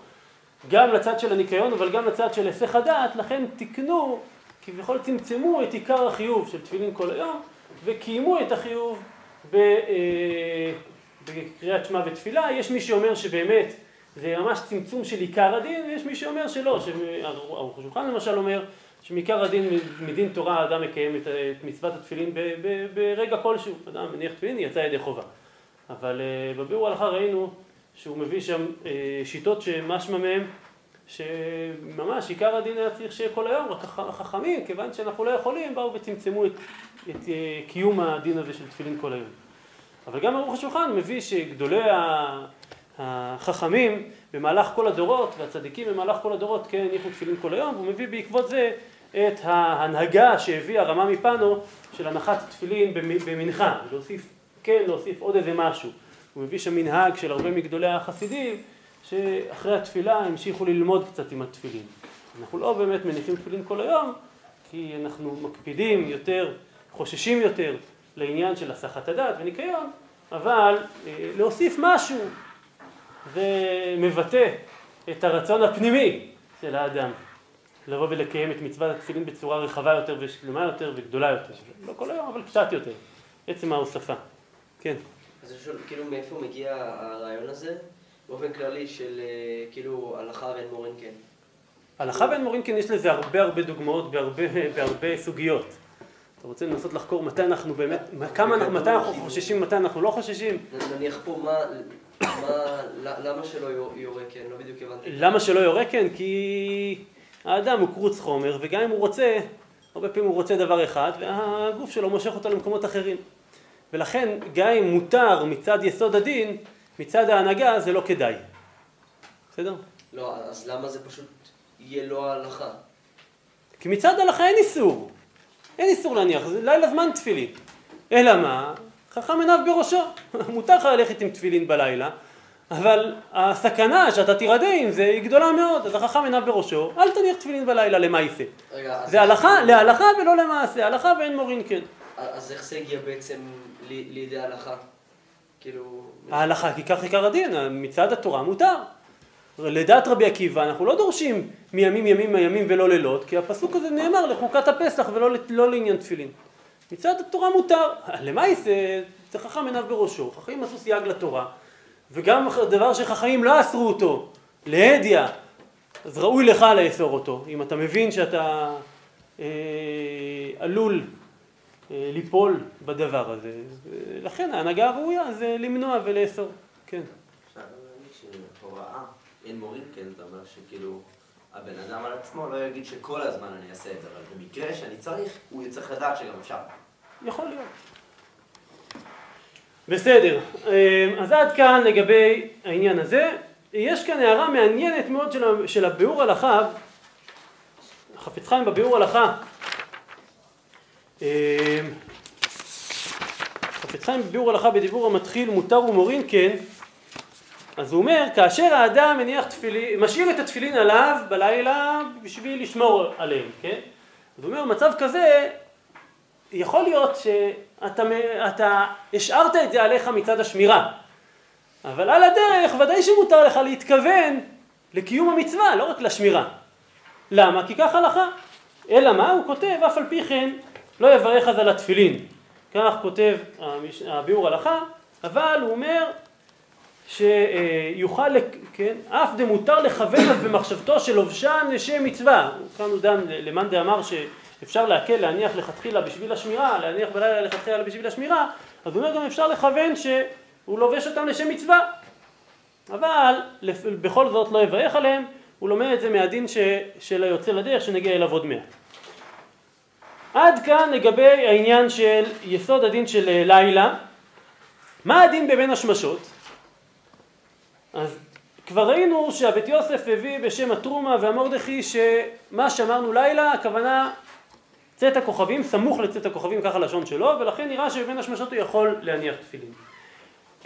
S1: גם לצד של הניקיון אבל גם לצד של היסח הדעת, לכן תיקנו, כביכול צמצמו את עיקר החיוב של תפילין כל היום וקיימו את החיוב בקריאת שמע ותפילה. יש מי שאומר שבאמת זה ממש צמצום של עיקר הדין ויש מי שאומר שלא, שערוך השולחן למשל אומר שמעיקר הדין מדין תורה האדם מקיים את מצוות התפילין ברגע כלשהו, אדם מניח תפילין יצא ידי חובה. אבל בביאור ההלכה ראינו שהוא מביא שם שיטות שמשמע מהם שממש עיקר הדין היה צריך שיהיה כל היום, רק החכמים, כיוון שאנחנו לא יכולים, באו וצמצמו את, את קיום הדין הזה של תפילין כל היום. אבל גם ערוך השולחן מביא שגדולי החכמים במהלך כל הדורות, והצדיקים במהלך כל הדורות כן הניחו תפילין כל היום, והוא מביא בעקבות זה את ההנהגה שהביא הרמה מפנו של הנחת תפילין במנחה, להוסיף, כן, להוסיף עוד איזה משהו. הוא מביא שם מנהג של הרבה מגדולי החסידים, שאחרי התפילה המשיכו ללמוד קצת עם התפילין. אנחנו לא באמת מניחים תפילין כל היום, כי אנחנו מקפידים יותר, חוששים יותר לעניין של הסחת הדעת וניקיון, אבל להוסיף משהו זה מבטא את הרצון הפנימי של האדם לבוא ולקיים את מצוות התפילין בצורה רחבה יותר ושלמה יותר וגדולה יותר. לא כל היום, אבל קצת יותר. עצם ההוספה. כן.
S5: אז אני שואל, כאילו מאיפה מגיע הרעיון הזה? באופן כללי של כאילו הלכה ואין מורין כן.
S1: הלכה ואין מורין כן יש לזה הרבה הרבה דוגמאות בהרבה, בהרבה סוגיות. אתה רוצה לנסות לחקור מתי אנחנו באמת, כמה, מתי אנחנו חוששים, מתי אנחנו לא חוששים?
S5: נניח פה מה, מה, למה שלא יורה כן? לא בדיוק הבנתי.
S1: למה שלא יורה כן? כי האדם הוא קרוץ חומר, וגם אם הוא רוצה, הרבה פעמים הוא רוצה דבר אחד, והגוף שלו מושך אותו למקומות אחרים. ולכן גם אם מותר מצד יסוד הדין, מצד ההנהגה זה לא כדאי. בסדר?
S5: לא, אז למה זה פשוט יהיה לא ההלכה?
S1: כי מצד ההלכה אין איסור. אין איסור להניח, זה לילה זמן תפילין. אלא מה? חכם עיניו בראשו. מותר לך ללכת עם תפילין בלילה, אבל הסכנה שאתה תירדה עם זה היא גדולה מאוד. אז החכם עיניו בראשו, אל תניח תפילין בלילה למעשה. זה הלכה, להלכה ולא למעשה. הלכה ואין מורין כן.
S5: אז איך זה הגיע בעצם לידי ההלכה? כאילו...
S1: ההלכה, כי כך עיקר הדין, מצד התורה מותר. לדעת רבי עקיבא אנחנו לא דורשים מימים ימים הימים ולא לילות, כי הפסוק הזה נאמר לחוקת הפסח ולא לא לעניין תפילין. מצד התורה מותר. למעשה, זה חכם עיניו בראשו, חכמים עשו סייג לתורה, וגם דבר שחכמים לא אסרו אותו, להדיא, אז ראוי לך לאסור אותו, אם אתה מבין שאתה אה, עלול אה, ליפול בדבר הזה. לכן ההנהגה הראויה זה למנוע ולאסור. כן.
S3: אפשר להגיד שהוראה, אין מורים כן, אתה אומר שכאילו הבן אדם על עצמו לא יגיד שכל הזמן אני אעשה את זה, אבל במקרה שאני צריך, הוא צריך לדעת שגם אפשר.
S1: יכול להיות. בסדר, אה, אז עד כאן לגבי העניין הזה. יש כאן הערה מעניינת מאוד של הביאור הלכה, חפץ חיים בביאור הלכה. אה, חפץ חיים בביאור הלכה בדיבור המתחיל מותר ומורין כן, אז הוא אומר, כאשר האדם מניח תפילין, משאיר את התפילין עליו בלילה בשביל לשמור עליהם, כן? אז הוא אומר, מצב כזה, יכול להיות שאתה אתה השארת את זה עליך מצד השמירה, אבל על הדרך ודאי שמותר לך להתכוון לקיום המצווה, לא רק לשמירה. למה? כי כך הלכה. אלא מה? הוא כותב, אף על פי כן, לא יברך אז על התפילין. כך כותב הביאור הלכה, אבל הוא אומר שיוכל, כן, אף דמותר לכוון אז במחשבתו שלובשן לשם מצווה. כאן הוא דן למאן דאמר שאפשר להקל להניח לכתחילה בשביל השמירה, להניח בלילה לכתחילה בשביל השמירה, אז הוא אומר גם אפשר לכוון שהוא לובש אותם לשם מצווה. אבל בכל זאת לא יברך עליהם, הוא לומד את זה מהדין ש, של היוצא לדרך שנגיע אליו עוד מעט. עד כאן לגבי העניין של יסוד הדין של אה, לילה. מה הדין בבין השמשות? אז כבר ראינו שהבית יוסף הביא בשם התרומה והמורדכי שמה שאמרנו לילה הכוונה צאת הכוכבים, סמוך לצאת הכוכבים, ככה לשון שלו, ולכן נראה שבין השמשות הוא יכול להניח תפילין.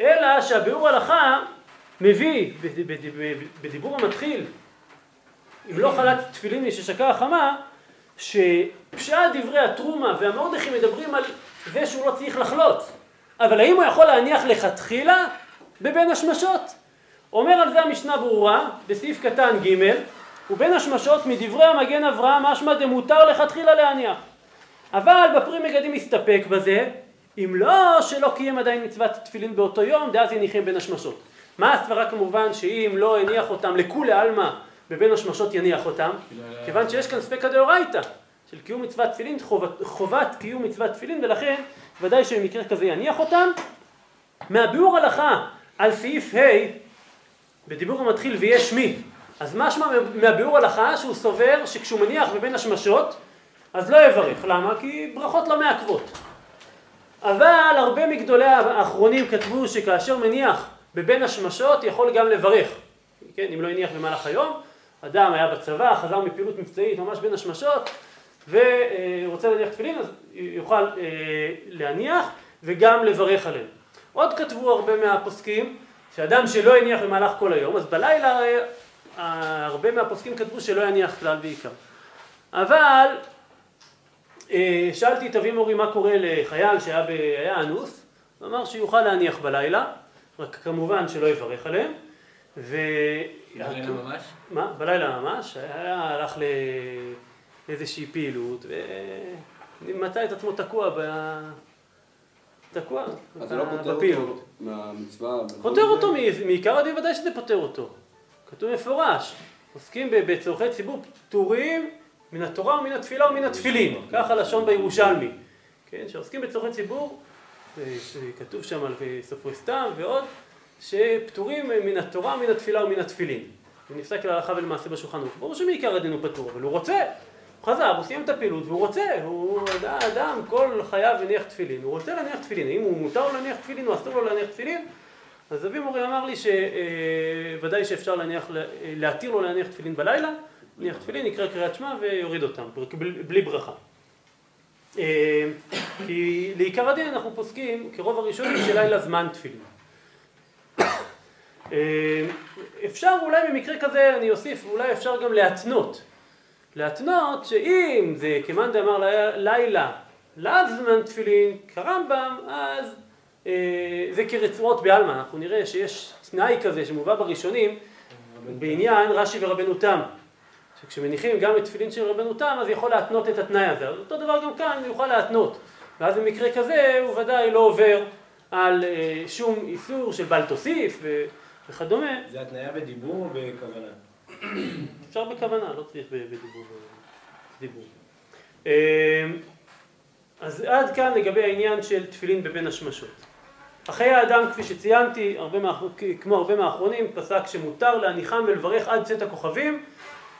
S1: אלא שהביאור הלכה מביא בד- בד- בד- בדיבור המתחיל, אם לא חלת תפילין מששקה החמה, שפשט דברי התרומה והמורדכי מדברים על זה שהוא לא צריך לחלוץ. אבל האם הוא יכול להניח לכתחילה בבין השמשות? אומר על זה המשנה ברורה, בסעיף קטן ג', ובין השמשות מדברי המגן אברהם משמע דמותר לכתחילה להניח. אבל בפרי מגדים מסתפק בזה, אם לא שלא קיים עדיין מצוות תפילין באותו יום, דאז יניחים בין השמשות. מה הסברה כמובן שאם לא הניח אותם לכולי עלמא בבין השמשות יניח אותם, כיוון שיש כאן ספקא דאורייתא של קיום מצוות תפילין, חובת, חובת קיום מצוות תפילין, ולכן ודאי שבמקרה כזה יניח אותם. מהביאור הלכה על סעיף ה' בדיבור המתחיל ויש מי, אז משמע מהביאור הלכה שהוא סובר שכשהוא מניח בבין השמשות אז לא יברך, למה? כי ברכות לא מעכבות. אבל הרבה מגדולי האחרונים כתבו שכאשר מניח בבין השמשות יכול גם לברך. כן, אם לא הניח במהלך היום, אדם היה בצבא, חזר מפעילות מבצעית ממש בין השמשות ורוצה להניח תפילין, אז יוכל אה, להניח וגם לברך עליהם. עוד כתבו הרבה מהפוסקים שאדם שלא הניח במהלך כל היום, אז בלילה אה, הרבה מהפוסקים כתבו שלא יניח כלל ועיקר. אבל אה, שאלתי את אבי מורי מה קורה לחייל שהיה ב- היה אנוס, הוא אמר שיוכל להניח בלילה, רק כמובן שלא יברך עליהם. ו...
S6: בלילה ממש?
S1: מה? בלילה ממש, היה, הלך לאיזושהי פעילות ומצא את עצמו תקוע ב... תקוע
S2: אז זה לא פותר
S1: בפעילות.
S2: אותו מהמצווה.
S1: פוטר
S2: זה?
S1: אותו, מעיקר הדין ודאי שזה פוטר אותו. כתוב מפורש, עוסקים בצורכי ציבור פטורים מן התורה ומן התפילה ומן התפילין, ככה לשון בירושלמי, כן, שעוסקים בצורכי ציבור, אה, כתוב שם על סופרי סתם ועוד, שפטורים מן התורה ומן התפילה ומן התפילין. ונפסק להלכה ולמעשה בשולחן ערוך. ברור שמעיקר הדין הוא פטור, אבל הוא רוצה. הוא חזר, הוא סיים את הפעילות והוא רוצה, הוא אדם, כל חייו הניח תפילין, הוא רוצה להניח תפילין, האם הוא מותר להניח תפילין או אסור לו להניח תפילין? אז אבי מורי אמר לי שוודאי שאפשר להניח, להתיר לו להניח תפילין בלילה, להניח תפילין, יקרא קריאת שמע ויוריד אותם, בלי- ברכה. אה, כי לעיקר הדין אנחנו פוסקים כרוב הראשונים של לילה זמן תפילין. אה, אפשר אולי במקרה כזה, אני אוסיף, אולי אפשר גם להתנות. להתנות שאם זה כמאן דאמר לילה, לאו זמן תפילין, כרמב"ם, אז אה, זה כרצועות בעלמא. אנחנו נראה שיש תנאי כזה שמובא בראשונים בעניין רש"י ורבנו תם. שכשמניחים גם את תפילין של רבנו תם, אז יכול להתנות את התנאי הזה. אז אותו דבר גם כאן, הוא יוכל להתנות. ואז במקרה כזה, הוא ודאי לא עובר על אה, שום איסור של בל תוסיף ו- וכדומה.
S6: זה התניה בדיבור או בכוונה?
S1: אפשר בכוונה, לא צריך בדיבור. דיבור. אה, אז עד כאן לגבי העניין של תפילין בבין השמשות. החיי האדם, כפי שציינתי, הרבה מאח... כמו הרבה מהאחרונים, פסק שמותר להניחם ולברך עד צאת הכוכבים,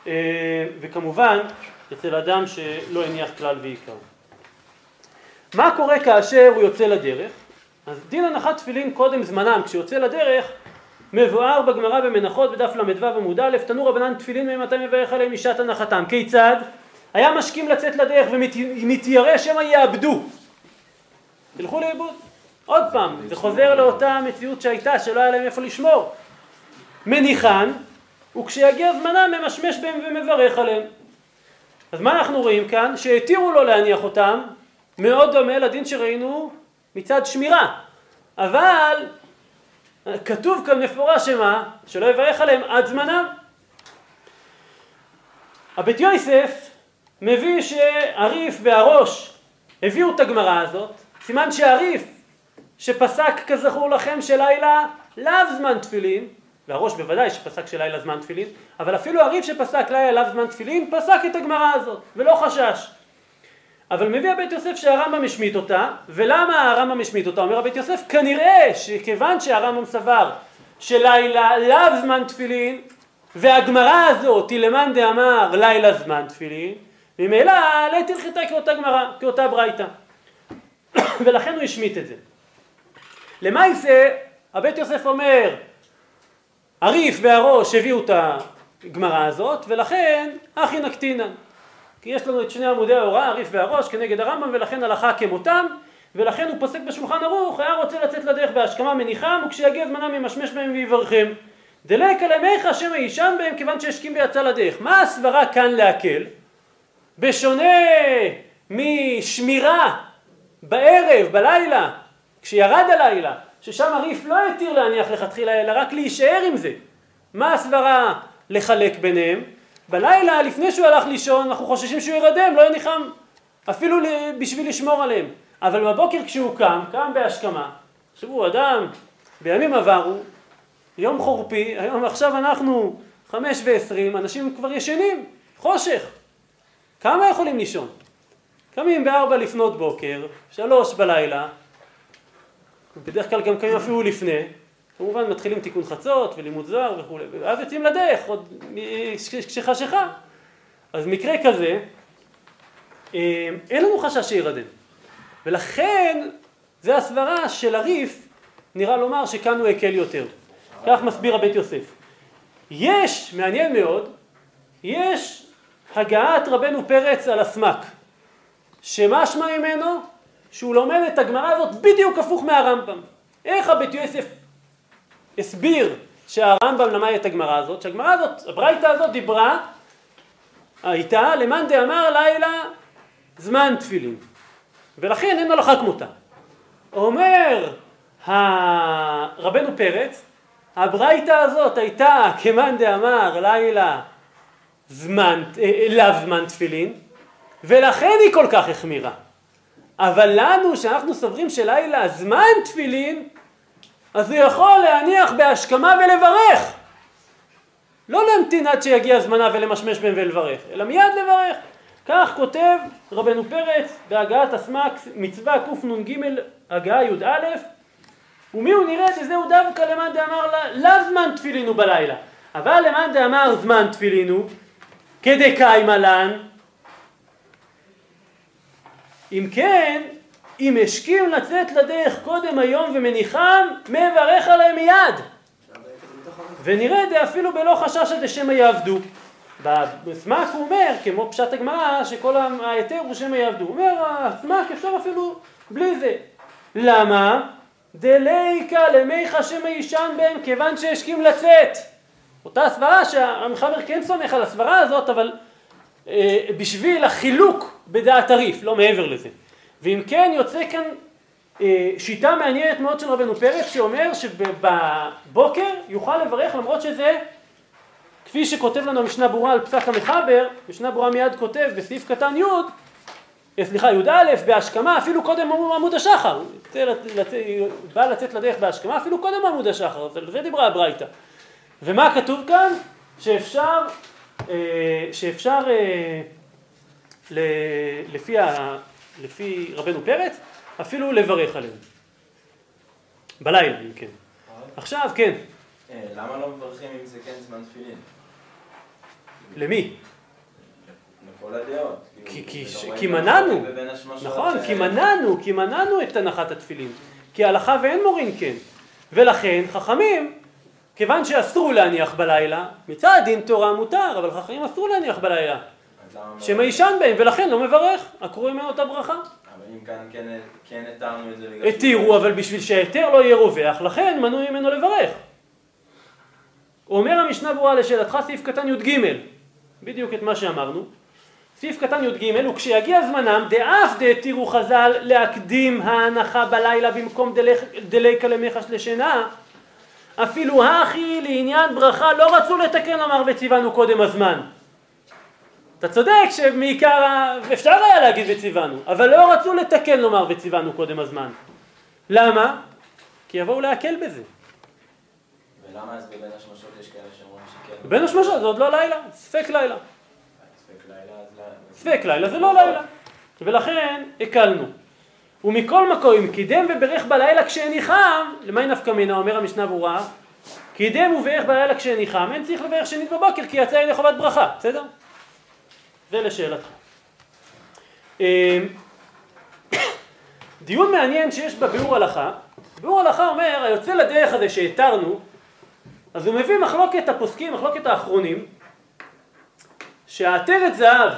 S1: אה, וכמובן, אצל אדם שלא הניח כלל ועיקר. מה קורה כאשר הוא יוצא לדרך? אז דין הנחת תפילין קודם זמנם, כשיוצא לדרך, מבואר בגמרא במנחות בדף ל"ו עמוד א', תנו רבנן תפילין ממתי מברך עליהם משעת הנחתם. כיצד? היה משכים לצאת לדרך ומתיירא שמא יאבדו. תלכו לאיבוד. עוד פעם, זה חוזר לאותה מציאות שהייתה, שלא היה להם איפה לשמור. מניחן, וכשיגיע זמנם ממשמש בהם ומברך עליהם. אז מה אנחנו רואים כאן? שהתירו לו להניח אותם, מאוד דומה לדין שראינו מצד שמירה. אבל כתוב כאן מפורש שמה? שלא יברך עליהם עד זמנם. הבית יוסף מביא שהריף והראש הביאו את הגמרא הזאת, סימן שהריף שפסק כזכור לכם שלילה לאו זמן תפילין, והראש בוודאי שפסק שלילה זמן תפילין, אבל אפילו הריף שפסק לילה לאו זמן תפילין פסק את הגמרא הזאת, ולא חשש. אבל מביא הבית יוסף שהרמב"ם השמיט אותה, ולמה הרמב"ם השמיט אותה? אומר הבית יוסף, כנראה שכיוון שהרמב"ם סבר שלילה לאו זמן תפילין, והגמרא הזאת היא למאן דאמר לילה זמן תפילין, ממילא לית הלכתה כאותה גמרא, כאותה ברייתא. ולכן הוא השמיט את זה. למעשה, הבית יוסף אומר, הריף והראש הביאו את הגמרא הזאת, ולכן אחי נקטינן. כי יש לנו את שני עמודי ההוראה, הריף והראש, כנגד הרמב"ם, ולכן הלכה כמותם, ולכן הוא פוסק בשולחן ערוך, היה רוצה לצאת לדרך בהשכמה מניחם, וכשיגיע זמנם ימשמש בהם ויברכם. דלק עלימיך שמא יישן בהם כיוון שהשכים ויצא לדרך. מה הסברה כאן להקל? בשונה משמירה בערב, בלילה, כשירד הלילה, ששם הריף לא התיר להניח לכתחילה, אלא רק להישאר עם זה. מה הסברה לחלק ביניהם? בלילה, לפני שהוא הלך לישון, אנחנו חוששים שהוא ירדם, לא יניחם, אפילו בשביל לשמור עליהם. אבל בבוקר כשהוא קם, קם בהשכמה, תחשבו, אדם בימים עברו, יום חורפי, היום עכשיו אנחנו חמש ועשרים, אנשים כבר ישנים, חושך. כמה יכולים לישון? קמים בארבע לפנות בוקר, שלוש בלילה, בדרך כלל גם קמים אפילו לפני, כמובן מתחילים תיקון חצות ולימוד זוהר וכולי, ואז יוצאים לדרך עוד כשחשיכה. אז מקרה כזה, אה, אין לנו חשש שירדם. ולכן, זה הסברה של הריף, נראה לומר שכאן הוא הקל יותר. כך מסביר הבית יוסף. יש, מעניין מאוד, יש הגעת רבנו פרץ על הסמק, שמשמע ממנו שהוא לומד את הגמרא הזאת בדיוק הפוך מהרמב"ם. איך הבית יוסף הסביר שהרמב"ם למד את הגמרא הזאת, שהגמרא הזאת, הברייתא הזאת דיברה, הייתה למאן דאמר לילה זמן תפילין, ולכן אין הלכה כמותה. אומר רבנו פרץ, הברייתא הזאת הייתה כמאן דאמר לילה זמן, אה, לאו זמן תפילין, ולכן היא כל כך החמירה. אבל לנו, שאנחנו סוברים שלילה זמן תפילין, אז הוא יכול להניח בהשכמה ולברך. לא להמתין עד שיגיע זמנה ולמשמש בהם ולברך, אלא מיד לברך. כך כותב רבנו פרץ בהגעת הסמ"ק מצווה קנ"ג הגעה י"א ומי הוא נראה דזהו דווקא למאן דאמר לאו זמן תפילינו בלילה אבל למאן דאמר זמן תפילינו כדקאי מלן אם כן אם השכים לצאת לדרך קודם היום ומניחם, מברך עליהם מיד. ונראה דה אפילו בלא חשש עד שמא יעבדו. בסמ"ק הוא אומר, כמו פשט הגמרא, שכל ההיתר הוא שמא יעבדו. הוא אומר, הסמ"ק אפשר אפילו בלי זה. למה? דליקה למיכה שמא יישן בהם, כיוון שהשכים לצאת. אותה הסברה שהמחבר כן סומך על הסברה הזאת, אבל אה, בשביל החילוק בדעת הריף, לא מעבר לזה. ואם כן יוצא כאן אה, שיטה מעניינת מאוד של רבנו פרץ שאומר שבבוקר יוכל לברך למרות שזה כפי שכותב לנו המשנה ברורה על פסק המחבר, משנה ברורה מיד כותב בסעיף קטן י', אה, סליחה י"א בהשכמה אפילו קודם עמוד השחר, בא לצאת לדרך בהשכמה אפילו קודם עמוד השחר, על זה דיברה הברייתא. ומה כתוב כאן? שאפשר, אה, שאפשר לפי לפי רבנו פרץ, אפילו לברך עליהם. בלילה, אם כן. עכשיו, כן.
S7: אה, למה לא מברכים אם זה כן זמן תפילין?
S1: למי?
S7: לכל הדעות.
S1: כי, כי, כי מנענו, נכון, כי מנענו, כי מנענו את הנחת התפילין. כי הלכה ואין מורין כן. ולכן חכמים, כיוון שאסור להניח בלילה, מצד דין תורה מותר, אבל חכמים אסור להניח בלילה. יישן בהם, ולכן לא מברך, עקרו ממנו את הברכה.
S7: אבל אם כאן כן- כן התרנו את זה בגלל...
S1: התירו, אבל בשביל שההיתר לא יהיה רווח, לכן מנעו ממנו לברך. אומר המשנה ברורה לשאלתך סעיף קטן י"ג, בדיוק את מה שאמרנו. סעיף קטן י"ג, וכשיגיע זמנם, דאף דהתירו חז"ל להקדים ההנחה בלילה במקום דליקה למחש לשינה, אפילו הכי לעניין ברכה לא רצו לתקן לומר וציוונו קודם הזמן. אתה צודק שמעיקר, ה- אפשר היה להגיד וציוונו, אבל לא רצו לתקן לומר וציוונו קודם הזמן. למה? כי יבואו להקל בזה.
S7: ולמה אז בבין השמשות יש כאלה שאומרים שכן...
S1: בין השמשות זה עוד לא לילה, ספק לילה.
S7: ספק לילה אז.
S1: ספק לילה זה לא לילה. ולכן הקלנו. ומכל מקום, אם קידם וברך בלילה כשניחם, למאי נפקא מינה, אומר המשנה ברורה, קידם וברך בלילה כשניחם, אין צריך לברך שנית בבוקר, כי יצא ידי חובת ברכה, בסדר? זה לשאלתך. אה, דיון מעניין שיש בביאור הלכה, ביאור הלכה אומר, היוצא לדרך הזה שהתרנו, אז הוא מביא מחלוקת הפוסקים, מחלוקת האחרונים, שהעטרת זהב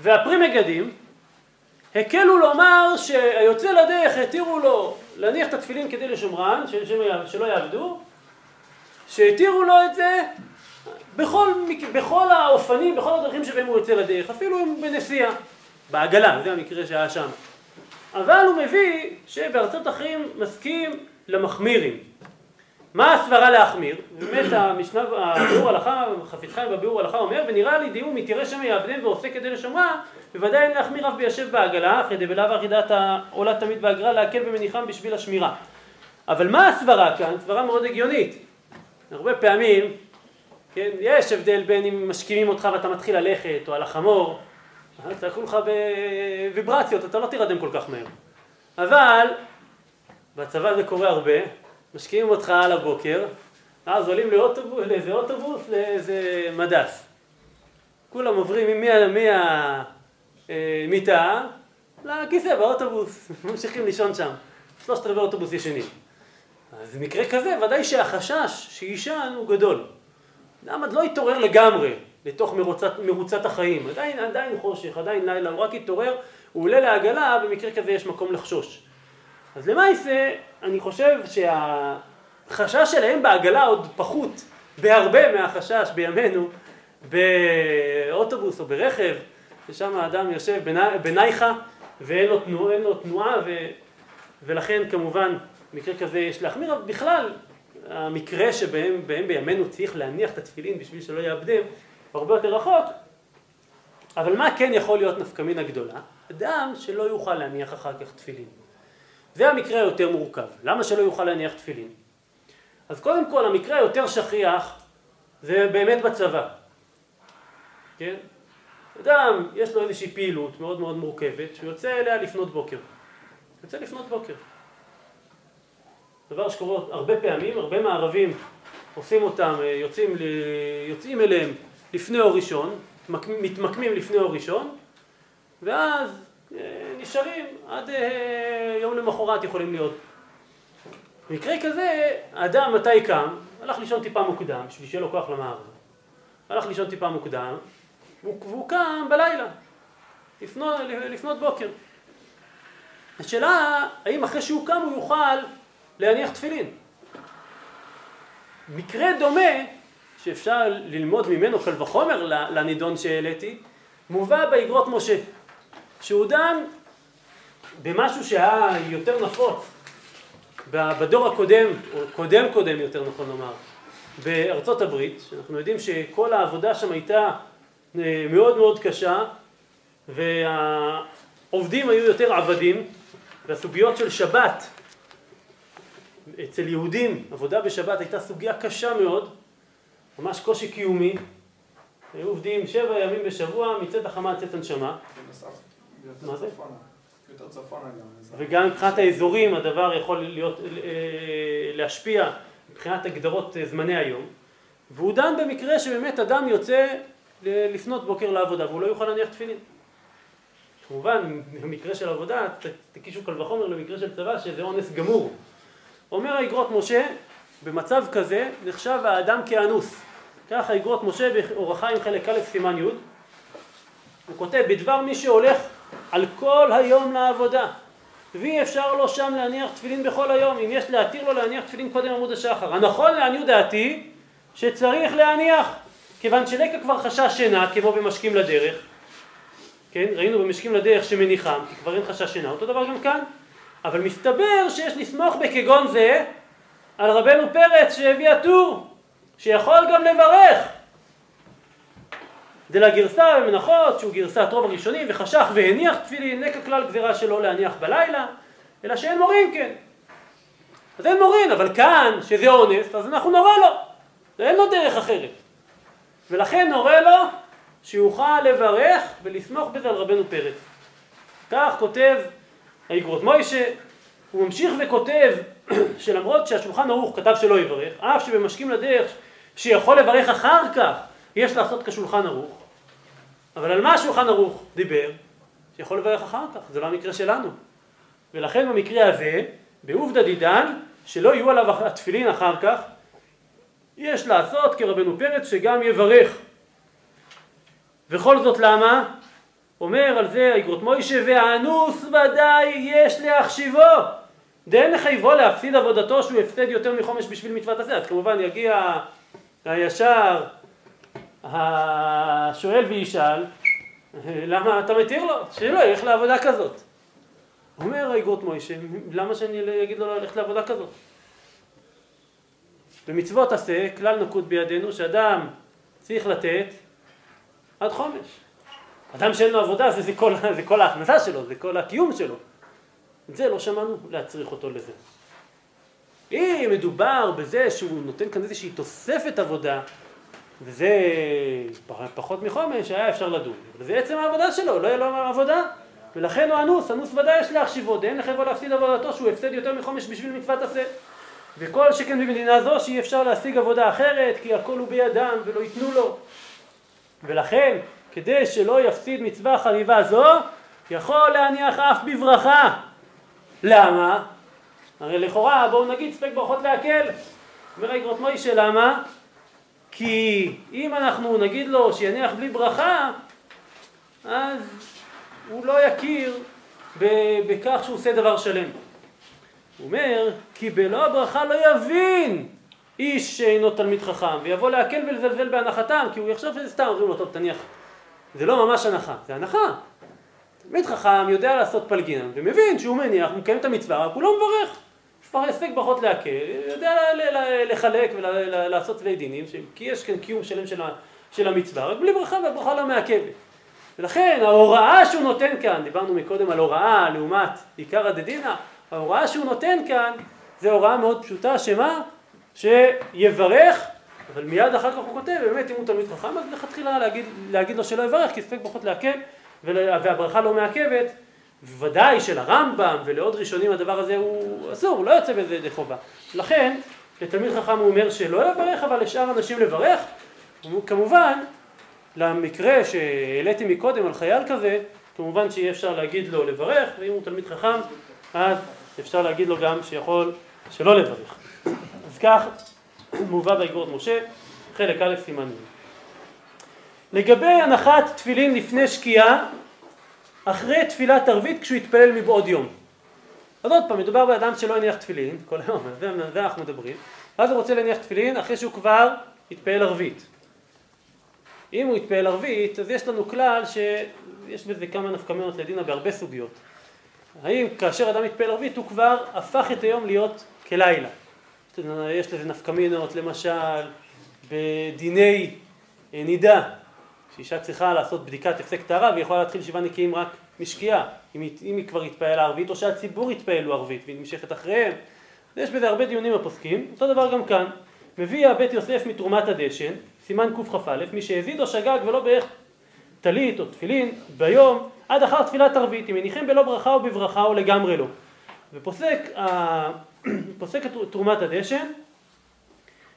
S1: והפרי מגדים הקלו לומר שהיוצא לדרך התירו לו להניח את התפילין כדי לשומרן, שלא יעבדו, שהתירו לו את זה בכל, בכל האופנים, בכל הדרכים שבהם הוא יוצא לדרך, אפילו אם בנסיעה, בעגלה, זה המקרה שהיה שם. אבל הוא מביא שבארצות אחרים מסכים למחמירים. מה הסברה להחמיר? באמת המשנה, הביאור הלכה, חפץ חיים בביאור הלכה אומר, ונראה לי דיון מתירא שמא יעבדם ועושה כדי לשומרה, בוודאי אין להחמיר אף בישב בעגלה, אחרי דבלאו אחי דעת העולה תמיד והגרל להקל במניחם בשביל השמירה. אבל מה הסברה כאן? סברה מאוד הגיונית. הרבה פעמים, כן, יש הבדל בין אם משכימים אותך ואתה מתחיל ללכת, או על החמור, אז תקעו לך בוויברציות, אתה לא תירדם כל כך מהר. אבל, בצבא זה קורה הרבה, משקיעים אותך על הבוקר, אז עולים לאוטובוס, לאיזה אוטובוס, לאיזה מדס. כולם עוברים מהמיטה לכיסא באוטובוס, ממשיכים לישון שם. שלושת רבעי אוטובוס ישנים. אז במקרה כזה, ודאי שהחשש שיישן הוא גדול. עוד לא התעורר לגמרי לתוך מרוצת, מרוצת החיים. עדיין, עדיין חושך, עדיין לילה, הוא רק התעורר, הוא עולה לעגלה, במקרה כזה יש מקום לחשוש. אז למעשה, אני חושב שהחשש שלהם בעגלה עוד פחות בהרבה מהחשש בימינו באוטובוס או ברכב, ששם האדם יושב בני- בנייחה ואין לו, תנוע, לו תנועה ו, ולכן כמובן במקרה כזה יש להחמיר, אבל בכלל המקרה שבהם בהם בימינו צריך להניח את התפילין בשביל שלא יאבדם הוא הרבה יותר רחוק, אבל מה כן יכול להיות נפקמינה גדולה? אדם שלא יוכל להניח אחר כך תפילין. זה המקרה היותר מורכב. למה שלא יוכל להניח תפילין? אז קודם כל המקרה היותר שכיח זה באמת בצבא. כן? אדם יש לו איזושהי פעילות מאוד מאוד מורכבת שהוא יוצא אליה לפנות בוקר. יוצא לפנות בוקר. דבר שקורה הרבה פעמים, הרבה מערבים עושים אותם, אה, יוצאים, ל... יוצאים אליהם לפני אור ראשון, מתמקמים- לפני אור ראשון, ואז אה, נשארים עד אה, יום למחרת יכולים להיות. במקרה כזה, האדם מתי קם? הלך לישון טיפה מוקדם, בשביל שיהיה לו כוח למערב. הלך לישון טיפה מוקדם, והוא קם בלילה, לפנות, לפנות בוקר. השאלה, האם אחרי שהוא קם הוא יוכל להניח תפילין? מקרה דומה, שאפשר ללמוד ממנו קל וחומר לנידון שהעליתי, מובא באגרות משה. שהוא דן במשהו שהיה יותר נפוץ בדור הקודם, או קודם קודם יותר נכון לומר, בארצות הברית, שאנחנו יודעים שכל העבודה שם הייתה אה, מאוד מאוד קשה והעובדים היו יותר עבדים והסוגיות של שבת אצל יהודים, עבודה בשבת הייתה סוגיה קשה מאוד, ממש קושי קיומי, היו עובדים שבע ימים בשבוע מצאת החמה עד צאת הנשמה. מה זה? וגם מבחינת האזורים הדבר יכול להיות, אה, להשפיע מבחינת הגדרות אה, זמני היום. והוא דן במקרה שבאמת אדם יוצא לפנות בוקר לעבודה והוא לא יוכל להניח תפילין. כמובן, במקרה של עבודה, תקישו קל וחומר למקרה של צבא, שזה אונס גמור. אומר האגרות משה, במצב כזה נחשב האדם כאנוס. ככה אגרות משה באורח חיים חלק א' סימן י', הוא כותב, בדבר מי שהולך על כל היום לעבודה, ואי אפשר לו שם להניח תפילין בכל היום, אם יש להתיר לו להניח תפילין קודם עמוד השחר. הנכון לעניות דעתי, שצריך להניח, כיוון שלקה כבר חשש שינה, כמו במשקים לדרך, כן, ראינו במשקים לדרך שמניחם, כי כבר אין חשש שינה, אותו דבר גם כאן. אבל מסתבר שיש לסמוך בכגון זה על רבנו פרץ שהביא הטור, שיכול גם לברך. דלגרסה במנחות, שהוא גרסת רוב הראשונים, וחשך והניח תפילין, נקע כלל גזירה שלא להניח בלילה, אלא שאין מורין כן. אז אין מורין, אבל כאן, שזה אונס, אז אנחנו נורה לו. ואין לו דרך אחרת. ולכן נורה לו שיוכל לברך ולסמוך בזה על רבנו פרץ. כך כותב האגרות מוישה, הוא ממשיך וכותב שלמרות שהשולחן ערוך כתב שלא יברך, אף שבמשקים לדרך שיכול לברך אחר כך יש לעשות כשולחן ערוך, אבל על מה השולחן ערוך דיבר? שיכול לברך אחר כך, זה לא המקרה שלנו. ולכן במקרה הזה, בעובדא דידן, שלא יהיו עליו התפילין אחר כך, יש לעשות כרבנו פרץ שגם יברך. וכל זאת למה? אומר על זה האגרות מוישה, והאנוס ודאי יש להחשיבו. דאין לחייבו להפסיד עבודתו שהוא הפסד יותר מחומש בשביל מצוות עשה. אז כמובן יגיע הישר השואל וישאל, למה אתה מתיר לו? שלא ילך לעבודה כזאת. אומר האגרות מוישה, למה שאני אגיד לו ללכת לעבודה כזאת? במצוות עשה, כלל נקוט בידינו שאדם צריך לתת עד חומש. אדם שאין לו עבודה זה, זה, כל, זה כל ההכנסה שלו, זה כל הקיום שלו. את זה לא שמענו להצריך אותו לזה. אם מדובר בזה שהוא נותן כאן איזושהי תוספת עבודה, וזה פחות מחומש, היה אפשר לדון. אבל זה עצם העבודה שלו, לא יהיה לו עבודה. ולכן הוא אנוס, אנוס ודאי יש להחשיבו, דאין לחברו להפסיד עבודתו שהוא הפסד יותר מחומש בשביל מצוות עשה. וכל שכן במדינה זו שאי אפשר להשיג עבודה אחרת, כי הכל הוא בידם ולא ייתנו לו. ולכן, כדי שלא יפסיד מצווה חביבה זו, יכול להניח אף בברכה. למה? הרי לכאורה, בואו נגיד ספק ברכות להקל. אומר האגרות מוישה, למה? כי אם אנחנו נגיד לו שיניח בלי ברכה, אז הוא לא יכיר בכך שהוא עושה דבר שלם. הוא אומר, כי בלא הברכה לא יבין איש שאינו תלמיד חכם, ויבוא להקל ולזלזל בהנחתם, כי הוא יחשוב שזה סתם, אומרים לו, טוב, תניח. זה לא ממש הנחה, זה הנחה. תלמיד חכם יודע לעשות פלגינם, ומבין שהוא מניח, הוא מקיים את המצווה, רק הוא לא מברך. יש כבר הספק ברכות להקל, יודע לחלק ולעשות צווי דינים, כי יש כאן קיום שלם של, של המצווה, רק בלי ברכה והברכה לא מעכבת. ולכן ההוראה שהוא נותן כאן, דיברנו מקודם על הוראה לעומת עיקר הדדינא, ההוראה שהוא נותן כאן זה הוראה מאוד פשוטה, שמה? שיברך, אבל מיד אחר כך הוא כותב, באמת אם הוא תלמיד חכם, אז לכתחילה להגיד, להגיד לו שלא יברך, כי ספק ברכות להקל, והברכה לא מעכבת, ודאי שלרמב"ם ולעוד ראשונים הדבר הזה הוא אסור, הוא לא יוצא בזה ידי חובה. לכן, לתלמיד חכם הוא אומר שלא יברך, אבל לשאר אנשים לברך. כמובן, למקרה שהעליתי מקודם על חייל כזה, כמובן שיהיה אפשר להגיד לו לברך, ואם הוא תלמיד חכם, אז אפשר להגיד לו גם שיכול שלא לברך. אז כך מובא באגרות משה, חלק א' סימן י'. לגבי הנחת תפילין לפני שקיעה, אחרי תפילת ערבית כשהוא יתפלל מבעוד יום. אז עוד פעם, מדובר באדם שלא הניח תפילין, כל היום, זה, זה אנחנו מדברים, ואז הוא רוצה להניח תפילין אחרי שהוא כבר התפעל ערבית. אם הוא יתפעל ערבית, אז יש לנו כלל שיש בזה כמה נפקמינות לדינה בהרבה סוגיות. האם כאשר אדם יתפעל ערבית הוא כבר הפך את היום להיות כלילה. יש לזה נפקמינות, למשל, בדיני נידה, שאישה צריכה לעשות בדיקת הפסק טהרה והיא יכולה להתחיל שבעה נקיים רק משקיעה, אם היא, אם היא כבר התפעלה ערבית או שהציבור יתפעלו ערבית והיא נמשכת אחריהם. יש בזה הרבה דיונים הפוסקים, אותו דבר גם כאן. מביא הבית יוסף מתרומת הדשן, סימן קכ"א, מי שהזיד או שגג ולא בערך טלית או תפילין ביום עד אחר תפילת ערבית, אם מניחים בלא ברכה או בברכה או לגמרי לא. ופוסק פוסק את תרומת הדשן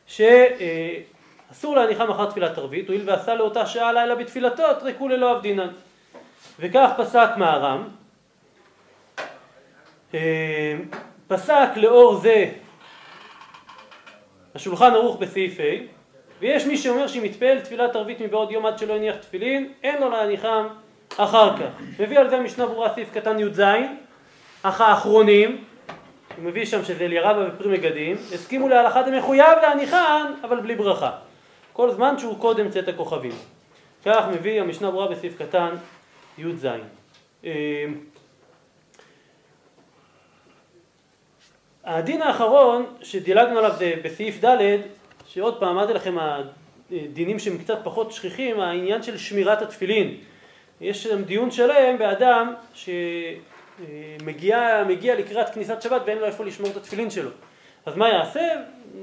S1: שאסור להניחם אחר תפילת ערבית, הואיל ועשה לאותה שעה לילה בתפילתו, תרקו ללא אבדינן. וכך פסק מהר"ם. אה, פסק לאור זה השולחן ערוך בסעיף ה' ויש מי שאומר שאם יתפלל תפילת ערבית מבעוד יום עד שלא יניח תפילין אין לו להניחם אחר כך. מביא על זה משנה ברורה סעיף קטן י"ז אך האחרונים הוא מביא שם שזה אלירבא ופרי מגדים הסכימו להלכה דמחויב להניחן אבל בלי ברכה. כל זמן שהוא קודם צאת הכוכבים. כך מביא המשנה ברורה בסעיף קטן י"ז. אה, הדין האחרון שדילגנו עליו זה בסעיף ד' שעוד פעם אמרתי לכם הדינים שהם קצת פחות שכיחים? העניין של שמירת התפילין. יש שם דיון שלם באדם שמגיע מגיע לקראת כניסת שבת ואין לו איפה לשמור את התפילין שלו אז מה יעשה?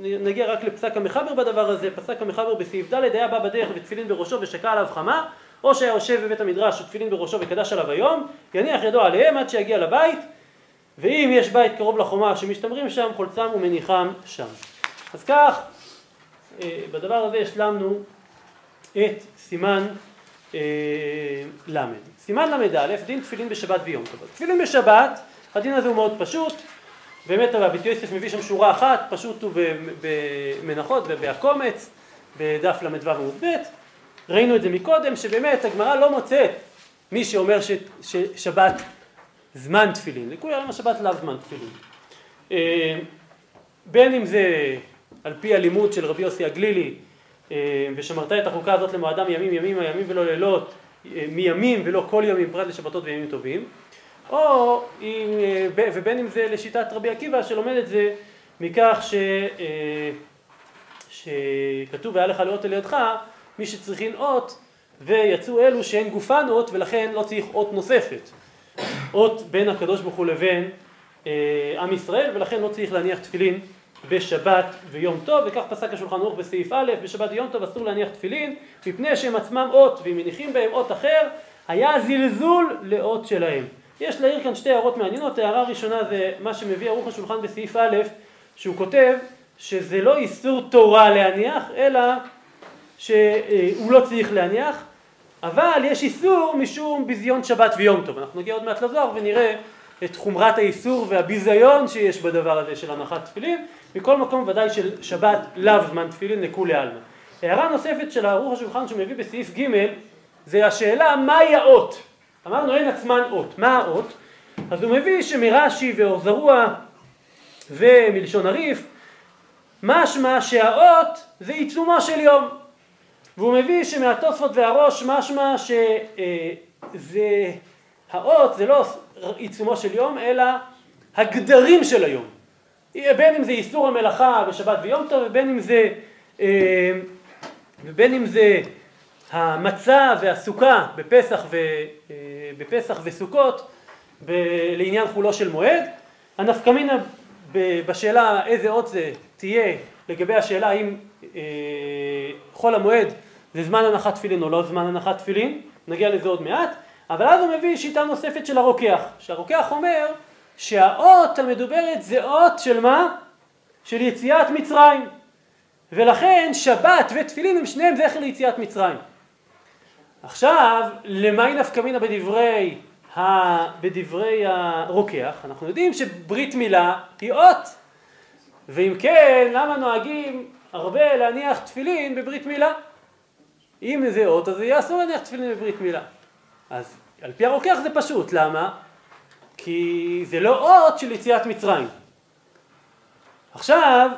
S1: נגיע רק לפסק המחבר בדבר הזה, פסק המחבר בסעיף ד' היה בא בדרך ותפילין בראשו ושקע עליו חמה או שהיה יושב בבית המדרש ותפילין בראשו וקדש עליו היום יניח ידו עליהם עד שיגיע לבית ואם יש בית קרוב לחומה שמשתמרים שם, חולצם ומניחם שם. אז כך, אה, בדבר הזה השלמנו את סימן ל'. סימן ל"א, דין תפילין בשבת ויום טוב. תפילין בשבת, הדין הזה הוא מאוד פשוט, באמת הרבי יוסף מביא שם שורה אחת, פשוט הוא במנחות ובהקומץ, בדף ל"ו עמוד ב', ראינו את זה מקודם, שבאמת הגמרא לא מוצאת מי שאומר ש, ששבת זמן תפילין, עלמא השבת לאו זמן תפילין. אה, בין אם זה על פי הלימוד של רבי יוסי הגלילי, אה, ושמרת את החוקה הזאת למועדם ימים ימים הימים ולא לילות, אה, מימים ולא כל ימים פרט לשבתות וימים טובים, או אם, ובין אם זה לשיטת רבי עקיבא שלומד את זה מכך ש, שכתוב והיה לך לאות על ידך מי שצריכין אות ויצאו אלו שהן גופן אות ולכן לא צריך אות נוספת. אות בין הקדוש ברוך הוא לבין אה, עם ישראל ולכן לא צריך להניח תפילין בשבת ויום טוב וכך פסק השולחן ערוך בסעיף א' בשבת ויום טוב אסור להניח תפילין מפני שהם עצמם אות ואם מניחים בהם אות אחר היה זלזול לאות שלהם. יש להעיר כאן שתי הערות מעניינות, הערה ראשונה זה מה שמביא ערוך השולחן בסעיף א' שהוא כותב שזה לא איסור תורה להניח אלא שהוא לא צריך להניח אבל יש איסור משום ביזיון שבת ויום טוב. אנחנו נגיע עוד מעט לזוהר ונראה את חומרת האיסור והביזיון שיש בדבר הזה של הנחת תפילין. מכל מקום ודאי של שבת לאו זמן תפילין לכולי עלמא. הערה נוספת של ערוך השולחן שהוא מביא בסעיף ג' זה השאלה מהי האות. אמרנו אין עצמן אות. מה האות? אז הוא מביא שמרש"י ואור זרוע ומלשון הריף משמע שהאות זה עיצומו של יום. והוא מביא שמהתוספות והראש משמע שזה האות זה לא עיצומו של יום אלא הגדרים של היום בין אם זה איסור המלאכה בשבת ויום טוב ובין אם זה אה, ובין אם זה המצה והסוכה בפסח, ו, אה, בפסח וסוכות ב, לעניין חולו של מועד. הנפקמינה בשאלה איזה אות זה תהיה לגבי השאלה האם אה, חול המועד זה זמן הנחת תפילין או לא זמן הנחת תפילין, נגיע לזה עוד מעט, אבל אז הוא מביא שיטה נוספת של הרוקח, שהרוקח אומר שהאות המדוברת זה אות של מה? של יציאת מצרים, ולכן שבת ותפילין הם שניהם זכר ליציאת מצרים. עכשיו, למי נפקא מינה בדברי, ה... בדברי הרוקח? אנחנו יודעים שברית מילה היא אות, ואם כן, למה נוהגים הרבה להניח תפילין בברית מילה? אם זה אות, אז יהיה אסור להניח תפילין בברית מילה. אז על פי הרוקח זה פשוט, למה? כי זה לא אות של יציאת מצרים. עכשיו,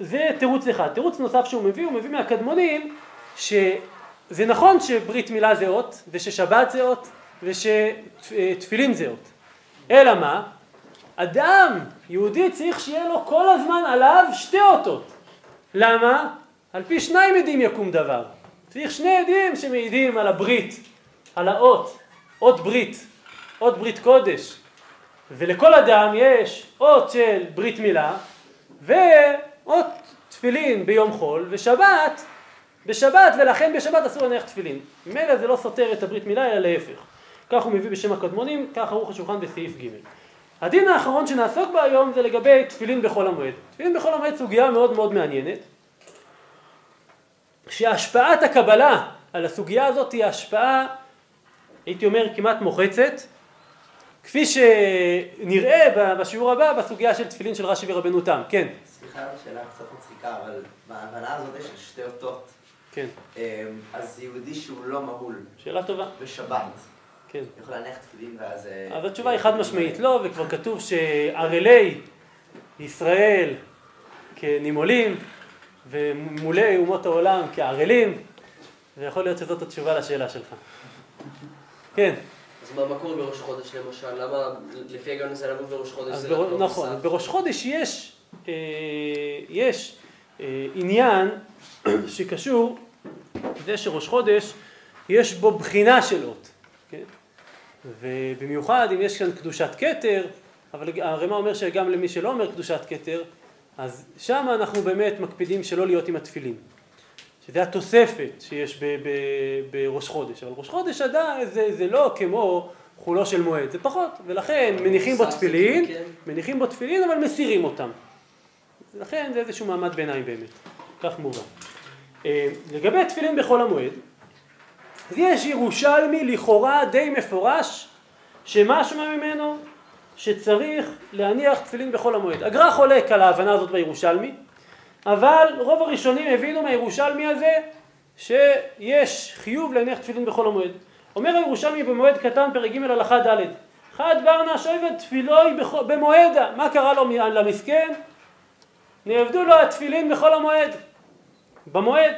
S1: זה תירוץ אחד. תירוץ נוסף שהוא מביא, הוא מביא מהקדמונים, שזה נכון שברית מילה זה אות, וששבת זה אות, ושתפילין זה אות. אלא מה? אדם, יהודי, צריך שיהיה לו כל הזמן עליו שתי אותות. למה? על פי שניים עדים יקום דבר. צריך שני עדים שמעידים על הברית, על האות, אות ברית, אות ברית קודש. ולכל אדם יש אות של ברית מילה ואות תפילין ביום חול ושבת בשבת ולכן בשבת אסור להניח תפילין. ממילא זה לא סותר את הברית מילה אלא להפך. כך הוא מביא בשם הקדמונים, כך ערוך השולחן בסעיף ג'. הדין האחרון שנעסוק בו היום זה לגבי תפילין בחול המועד. תפילין בחול המועד סוגיה מאוד מאוד מעניינת. שהשפעת הקבלה על הסוגיה הזאת היא השפעה הייתי אומר כמעט מוחצת, כפי שנראה בשיעור הבא בסוגיה של תפילין של רש"י ורבנו תם. כן,
S3: סליחה על השאלה קצת מצחיקה, אבל בהבנה הזאת של שתי אותות,
S1: כן,
S3: אמ, אז יהודי שהוא לא מהול
S1: שאלה טובה.
S3: בשבת,
S1: כן.
S3: יכול להניח תפילין ואז... אה,
S1: אז התשובה היא חד משמעית לא, וכבר כתוב שערלי ישראל כנימולים ומולי אומות העולם כערלים, ויכול להיות שזאת התשובה לשאלה שלך. כן,
S5: אז מה מה קורה בראש חודש למשל? למה, לפי ההיגיון הזה, למה בראש חודש זה
S1: בר...
S5: לא
S1: נכון,
S5: מוסף?
S1: בראש חודש יש, אה, יש אה, עניין שקשור לזה שראש חודש יש בו בחינה של אות, כן? ובמיוחד אם יש כאן קדושת כתר, אבל הרמ"א אומר שגם למי שלא אומר קדושת כתר, אז שם אנחנו באמת מקפידים שלא להיות עם התפילין. שזה התוספת שיש ב- ב- בראש חודש, אבל ראש חודש עדיין זה, זה לא כמו חולו של מועד, זה פחות, ולכן מניחים בו תפילין,
S5: כאילו, כן.
S1: מניחים בו תפילין אבל מסירים אותם. לכן זה איזשהו מעמד ביניים באמת, כך מובן. אה, לגבי תפילין בחול המועד, אז יש ירושלמי לכאורה די מפורש, שמשמע ממנו שצריך להניח תפילין בחול המועד. הגר"א חולק על ההבנה הזאת בירושלמי, אבל רוב הראשונים הבינו מהירושלמי הזה שיש חיוב להניח תפילין בחול המועד. אומר הירושלמי במועד קטן פרק ג' הלכה ד' חד ברנא שויבד תפילוי במועדה מה קרה לו למסכן? נאבדו לו התפילין בחול המועד במועד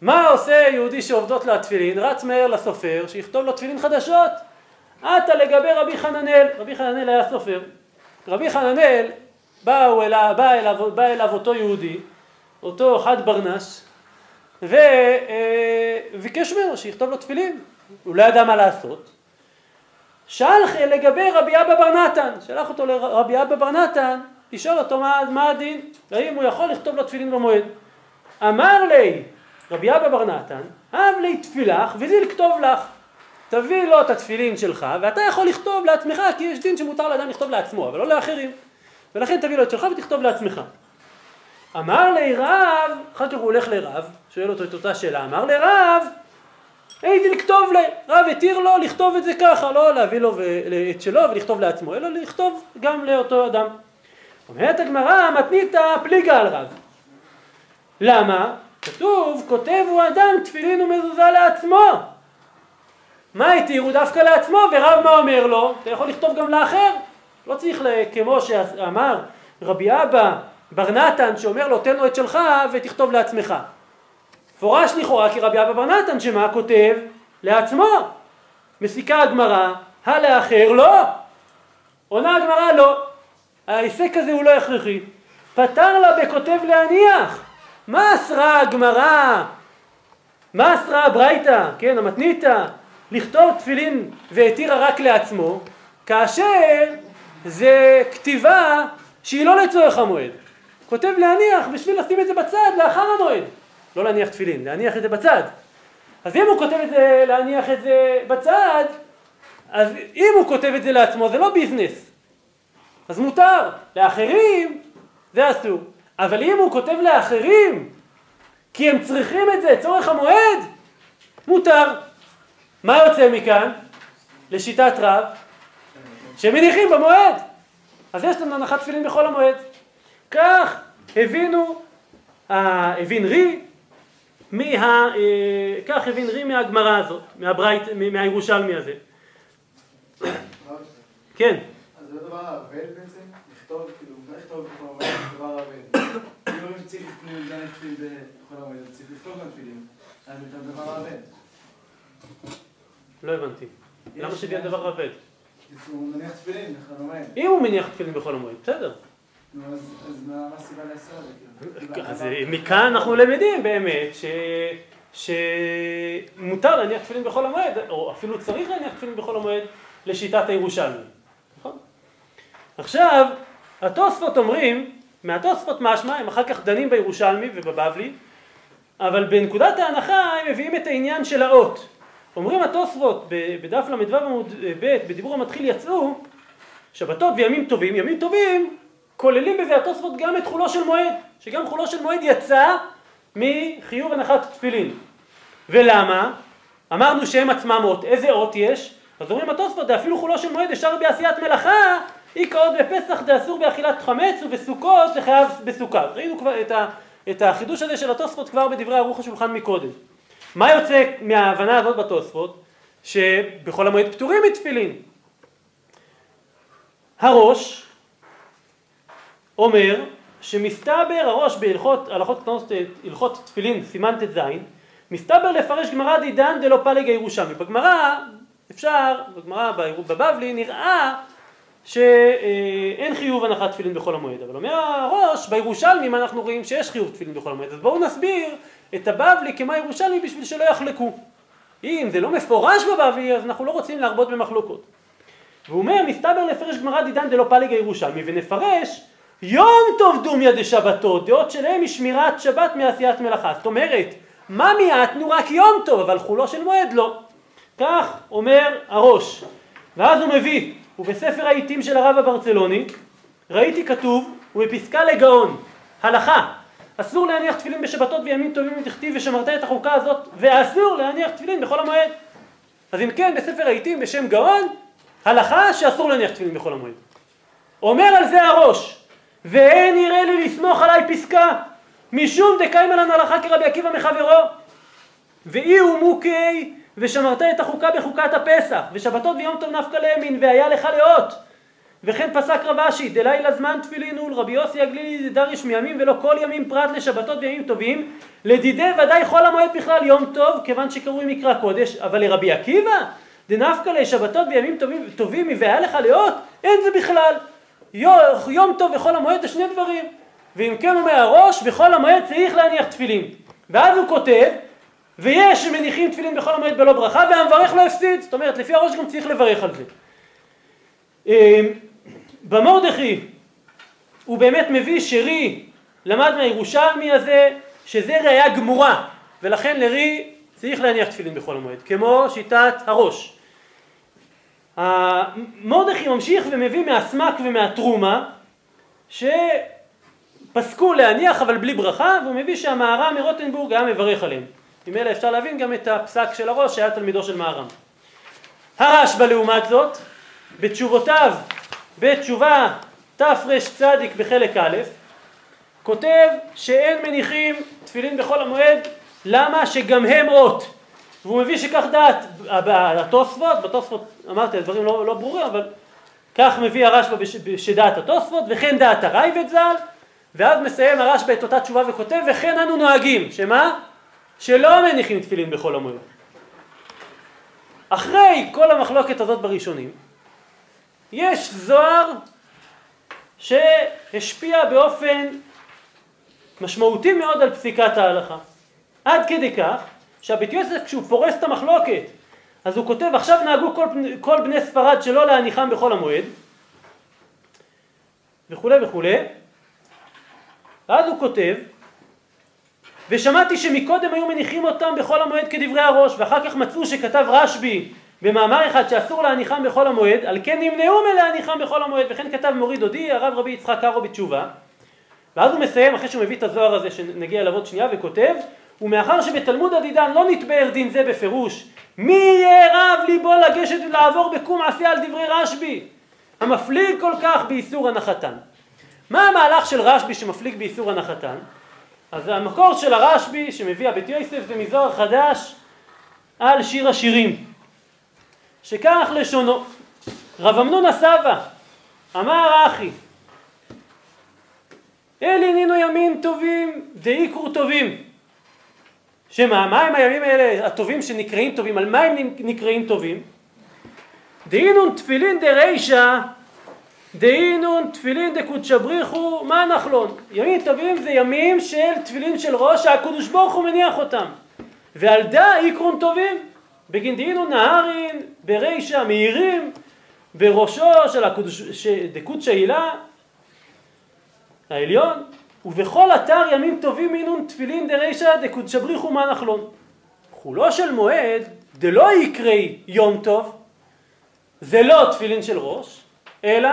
S1: מה עושה יהודי שעובדות לו התפילין? רץ מהר לסופר שיכתוב לו תפילין חדשות עתה לגבי רבי חננאל, רבי חננאל היה סופר, רבי חננאל באו אליו, בא אליו, בא אליו אותו יהודי, אותו חד ברנש, וביקש ממנו שיכתוב לו תפילין, הוא לא ידע מה לעשות. שאל לגבי רבי אבא בר נתן, שלח אותו לרבי אבא בר נתן, לשאול אותו מה, מה הדין, האם הוא יכול לכתוב לו תפילין במועד. אמר לי רבי אבא בר נתן, הב לי תפילך וזיל כתוב לך. תביא לו את התפילין שלך, ואתה יכול לכתוב לעצמך, כי יש דין שמותר לאדם לכתוב לעצמו, אבל לא לאחרים. ולכן תביא לו את שלך ותכתוב לעצמך. אמר לי רב, אחר כך הוא הולך לרב, שואל אותו את אותה שאלה, אמר לרב, הייתי לכתוב לי, רב התיר לו לכתוב את זה ככה, לא להביא לו את שלו ולכתוב לעצמו, אלא לכתוב גם לאותו אדם. אומרת הגמרא, מתניתא פליגה על רב. למה? כתוב, כותב הוא אדם תפילין ומזוזה לעצמו. מה התירו דווקא לעצמו, ורב מה אומר לו? אתה יכול לכתוב גם לאחר. לא צריך, כמו שאמר רבי אבא בר נתן, שאומר לו תן לו את שלך ותכתוב לעצמך. מפורש לכאורה כי רבי אבא בר נתן שמה כותב? לעצמו. מסיקה הגמרא, הלאחר לא. עונה הגמרא לא. ההיסק הזה הוא לא הכרחי. פתר לה בכותב להניח. מה אסרה הגמרא? מה אסרה הברייתא, כן, המתניתא, לכתוב תפילין והתירה רק לעצמו, כאשר זה כתיבה שהיא לא לצורך המועד. כותב להניח בשביל לשים את זה בצד לאחר המועד. לא להניח תפילין, להניח את זה בצד. אז אם הוא כותב את זה, להניח את זה בצד, אז אם הוא כותב את זה לעצמו זה לא ביזנס. אז מותר. לאחרים זה אסור. אבל אם הוא כותב לאחרים כי הם צריכים את זה לצורך המועד, מותר. מה יוצא מכאן? לשיטת רב, שמניחים במועד. אז יש לנו הנחת תפילין בכל המועד. כך הבינו, אה, הבין רי, מה, אה, כך הבין רי מהגמרא הזאת, מהברייט, מהירושלמי הזה. כן,
S4: אז זה דבר האבל בעצם? לכתוב, כאילו, מה לכתוב בכל המועד? זה דבר האבל. אם צריך תפילין, גם תפילין בכל המועד, צריך לכתוב גם תפילין. אז זה דבר האבל.
S1: לא הבנתי. למה שזה יהיה דבר עבד?
S4: הוא מניח תפילין בכל המועד.
S1: אם הוא מניח תפילין בכל המועד, בסדר.
S4: אז מה הסיבה את זה? כאילו?
S1: אז מכאן אנחנו למדים באמת. שמותר להניח תפילין בחול המועד, או אפילו צריך להניח תפילין בחול המועד לשיטת הירושלמי. נכון? עכשיו, התוספות אומרים, מהתוספות משמע, הם אחר כך דנים בירושלמי ובבבלי, אבל בנקודת ההנחה הם מביאים את העניין של האות. אומרים התוספות בדף ל"ו עמוד ב' בדיבור המתחיל יצאו, שבתות וימים טובים, ימים טובים כוללים בזה התוספות גם את חולו של מועד, שגם חולו של מועד יצא מחיוב הנחת תפילין. ולמה? אמרנו שהם עצמם אות, איזה אות יש? אז אומרים התוספות, דאפילו חולו של מועד אפשר בעשיית מלאכה, איכא עוד בפסח דאסור באכילת חמץ ובסוכות לחייב בסוכה. ראינו כבר את החידוש הזה של התוספות כבר בדברי ערוך השולחן מקודם. מה יוצא מההבנה הזאת בתוספות? שבחול המועד פטורים מתפילין. הראש אומר שמסתבר הראש בהלכות, הלכות קטנות, הלכות תפילין, סימן ט"ז, מסתבר לפרש גמרא דידן דלא פלג הירושלמי. בגמרא אפשר, בגמרא בבבלי נראה שאין חיוב הנחת תפילין בחול המועד, אבל אומר הראש, בירושלמים אנחנו רואים שיש חיוב תפילין בחול המועד, אז בואו נסביר את הבבלי כמה ירושלמי בשביל שלא יחלקו. אם זה לא מפורש בבבלי, אז אנחנו לא רוצים להרבות במחלוקות. והוא אומר, מסתבר לפרש גמרא דידן דלא פלג הירושלמי, ונפרש יום טוב דומיה דשבתו, דעות שלהם היא שמירת שבת מעשיית מלאכה. זאת אומרת, מה מיעטנו? רק יום טוב, אבל חולו של מועד לא. כך אומר הראש. ואז הוא מביא, ובספר העיתים של הרב הברצלוני, ראיתי כתוב, ובפסקה לגאון, הלכה, אסור להניח תפילין בשבתות וימים טובים ותכתיב ושמרת את החוקה הזאת, ואסור להניח תפילין בכל המועד. אז אם כן, בספר העיתים בשם גאון, הלכה שאסור להניח תפילין בכל המועד. אומר על זה הראש, ואין יראה לי לסמוך עליי פסקה, משום דקיימלן הלכה כרבי עקיבא מחברו. ואי הוא מוכי ושמרת את החוקה בחוקת הפסח, ושבתות ויום טוב נפקא לימין, והיה לך לאות. וכן פסק רב אשי, דלילה זמן תפילין הוא רבי יוסי הגלילי דריש מימים ולא כל ימים פרט לשבתות וימים טובים, לדידי ודאי חול המועד בכלל יום טוב, כיוון שקרוי מקרא קודש, אבל לרבי עקיבא, דנפקא לשבתות וימים טובים, טובים והיה לך לאות, אין זה בכלל. יום טוב וחול המועד זה שני דברים. ואם כן אומר הראש, בחול המועד צריך להניח תפילין. ואז הוא כותב, ויש שמניחים תפילין בחול המועד בלא ברכה, והמברך לא הפסיד. זאת אומרת, לפי הראש גם צריך לברך על זה. במורדכי הוא באמת מביא שרי למד מהירושלמי הזה שזה ראייה גמורה ולכן לרי צריך להניח תפילין בחול המועד כמו שיטת הראש. מורדכי ממשיך ומביא מהסמק ומהתרומה שפסקו להניח אבל בלי ברכה והוא מביא שהמהר"ם מרוטנבורג היה מברך עליהם. עם אלה אפשר להבין גם את הפסק של הראש שהיה תלמידו של מהר"ם. הרשב"א לעומת זאת בתשובותיו בתשובה תרצ בחלק א', כותב שאין מניחים תפילין בחול המועד, למה? שגם הם אות. והוא מביא שכך דעת התוספות, בתוספות אמרתי הדברים לא, לא ברורים, אבל כך מביא הרשב"א שדעת התוספות, וכן דעת הרייבד ז"ל, ואז מסיים הרשב"א את אותה תשובה וכותב, וכן אנו נוהגים, שמה? שלא מניחים תפילין בחול המועד. אחרי כל המחלוקת הזאת בראשונים, יש זוהר שהשפיע באופן משמעותי מאוד על פסיקת ההלכה. עד כדי כך שהבית יוסף כשהוא פורס את המחלוקת אז הוא כותב עכשיו נהגו כל, כל בני ספרד שלא להניחם בחול המועד וכולי וכולי ואז הוא כותב ושמעתי שמקודם היו מניחים אותם בחול המועד כדברי הראש ואחר כך מצאו שכתב רשב"י במאמר אחד שאסור להניחם בחול המועד, על כן נמנעו מלהניחם בחול המועד, וכן כתב מורי דודי, הרב רבי יצחק קארו בתשובה. ואז הוא מסיים, אחרי שהוא מביא את הזוהר הזה שנגיע אליו עוד שנייה, וכותב, ומאחר שבתלמוד הדידן לא נתבאר דין זה בפירוש, מי יהיה רב ליבו לגשת ולעבור בקום עשייה על דברי רשב"י, המפליג כל כך באיסור הנחתן. מה המהלך של רשב"י שמפליג באיסור הנחתן? אז המקור של הרשב"י שמביא הבית יוסף זה מזוהר חדש על שיר השירים. שכך לשונו. רב אמנון הסבא אמר אחי אל הנינו ימים טובים דאיקור טובים שמה, מה הם הימים האלה הטובים שנקראים טובים, על מה הם נקראים טובים? דהינון תפילין דרישא דהינון תפילין דקודשא בריחו מה נחלון ימים טובים זה ימים של תפילין של ראש שהקדוש ברוך הוא מניח אותם ועל דה איקרון טובים בגינדינו נהרין ברישא מאירים בראשו של הקודש, דקודשא הילה העליון ובכל אתר ימים טובים מינון תפילין דרישא דקודשא בריחו מה נחלון. חולו של מועד דלא יקרי יום טוב זה לא תפילין של ראש אלא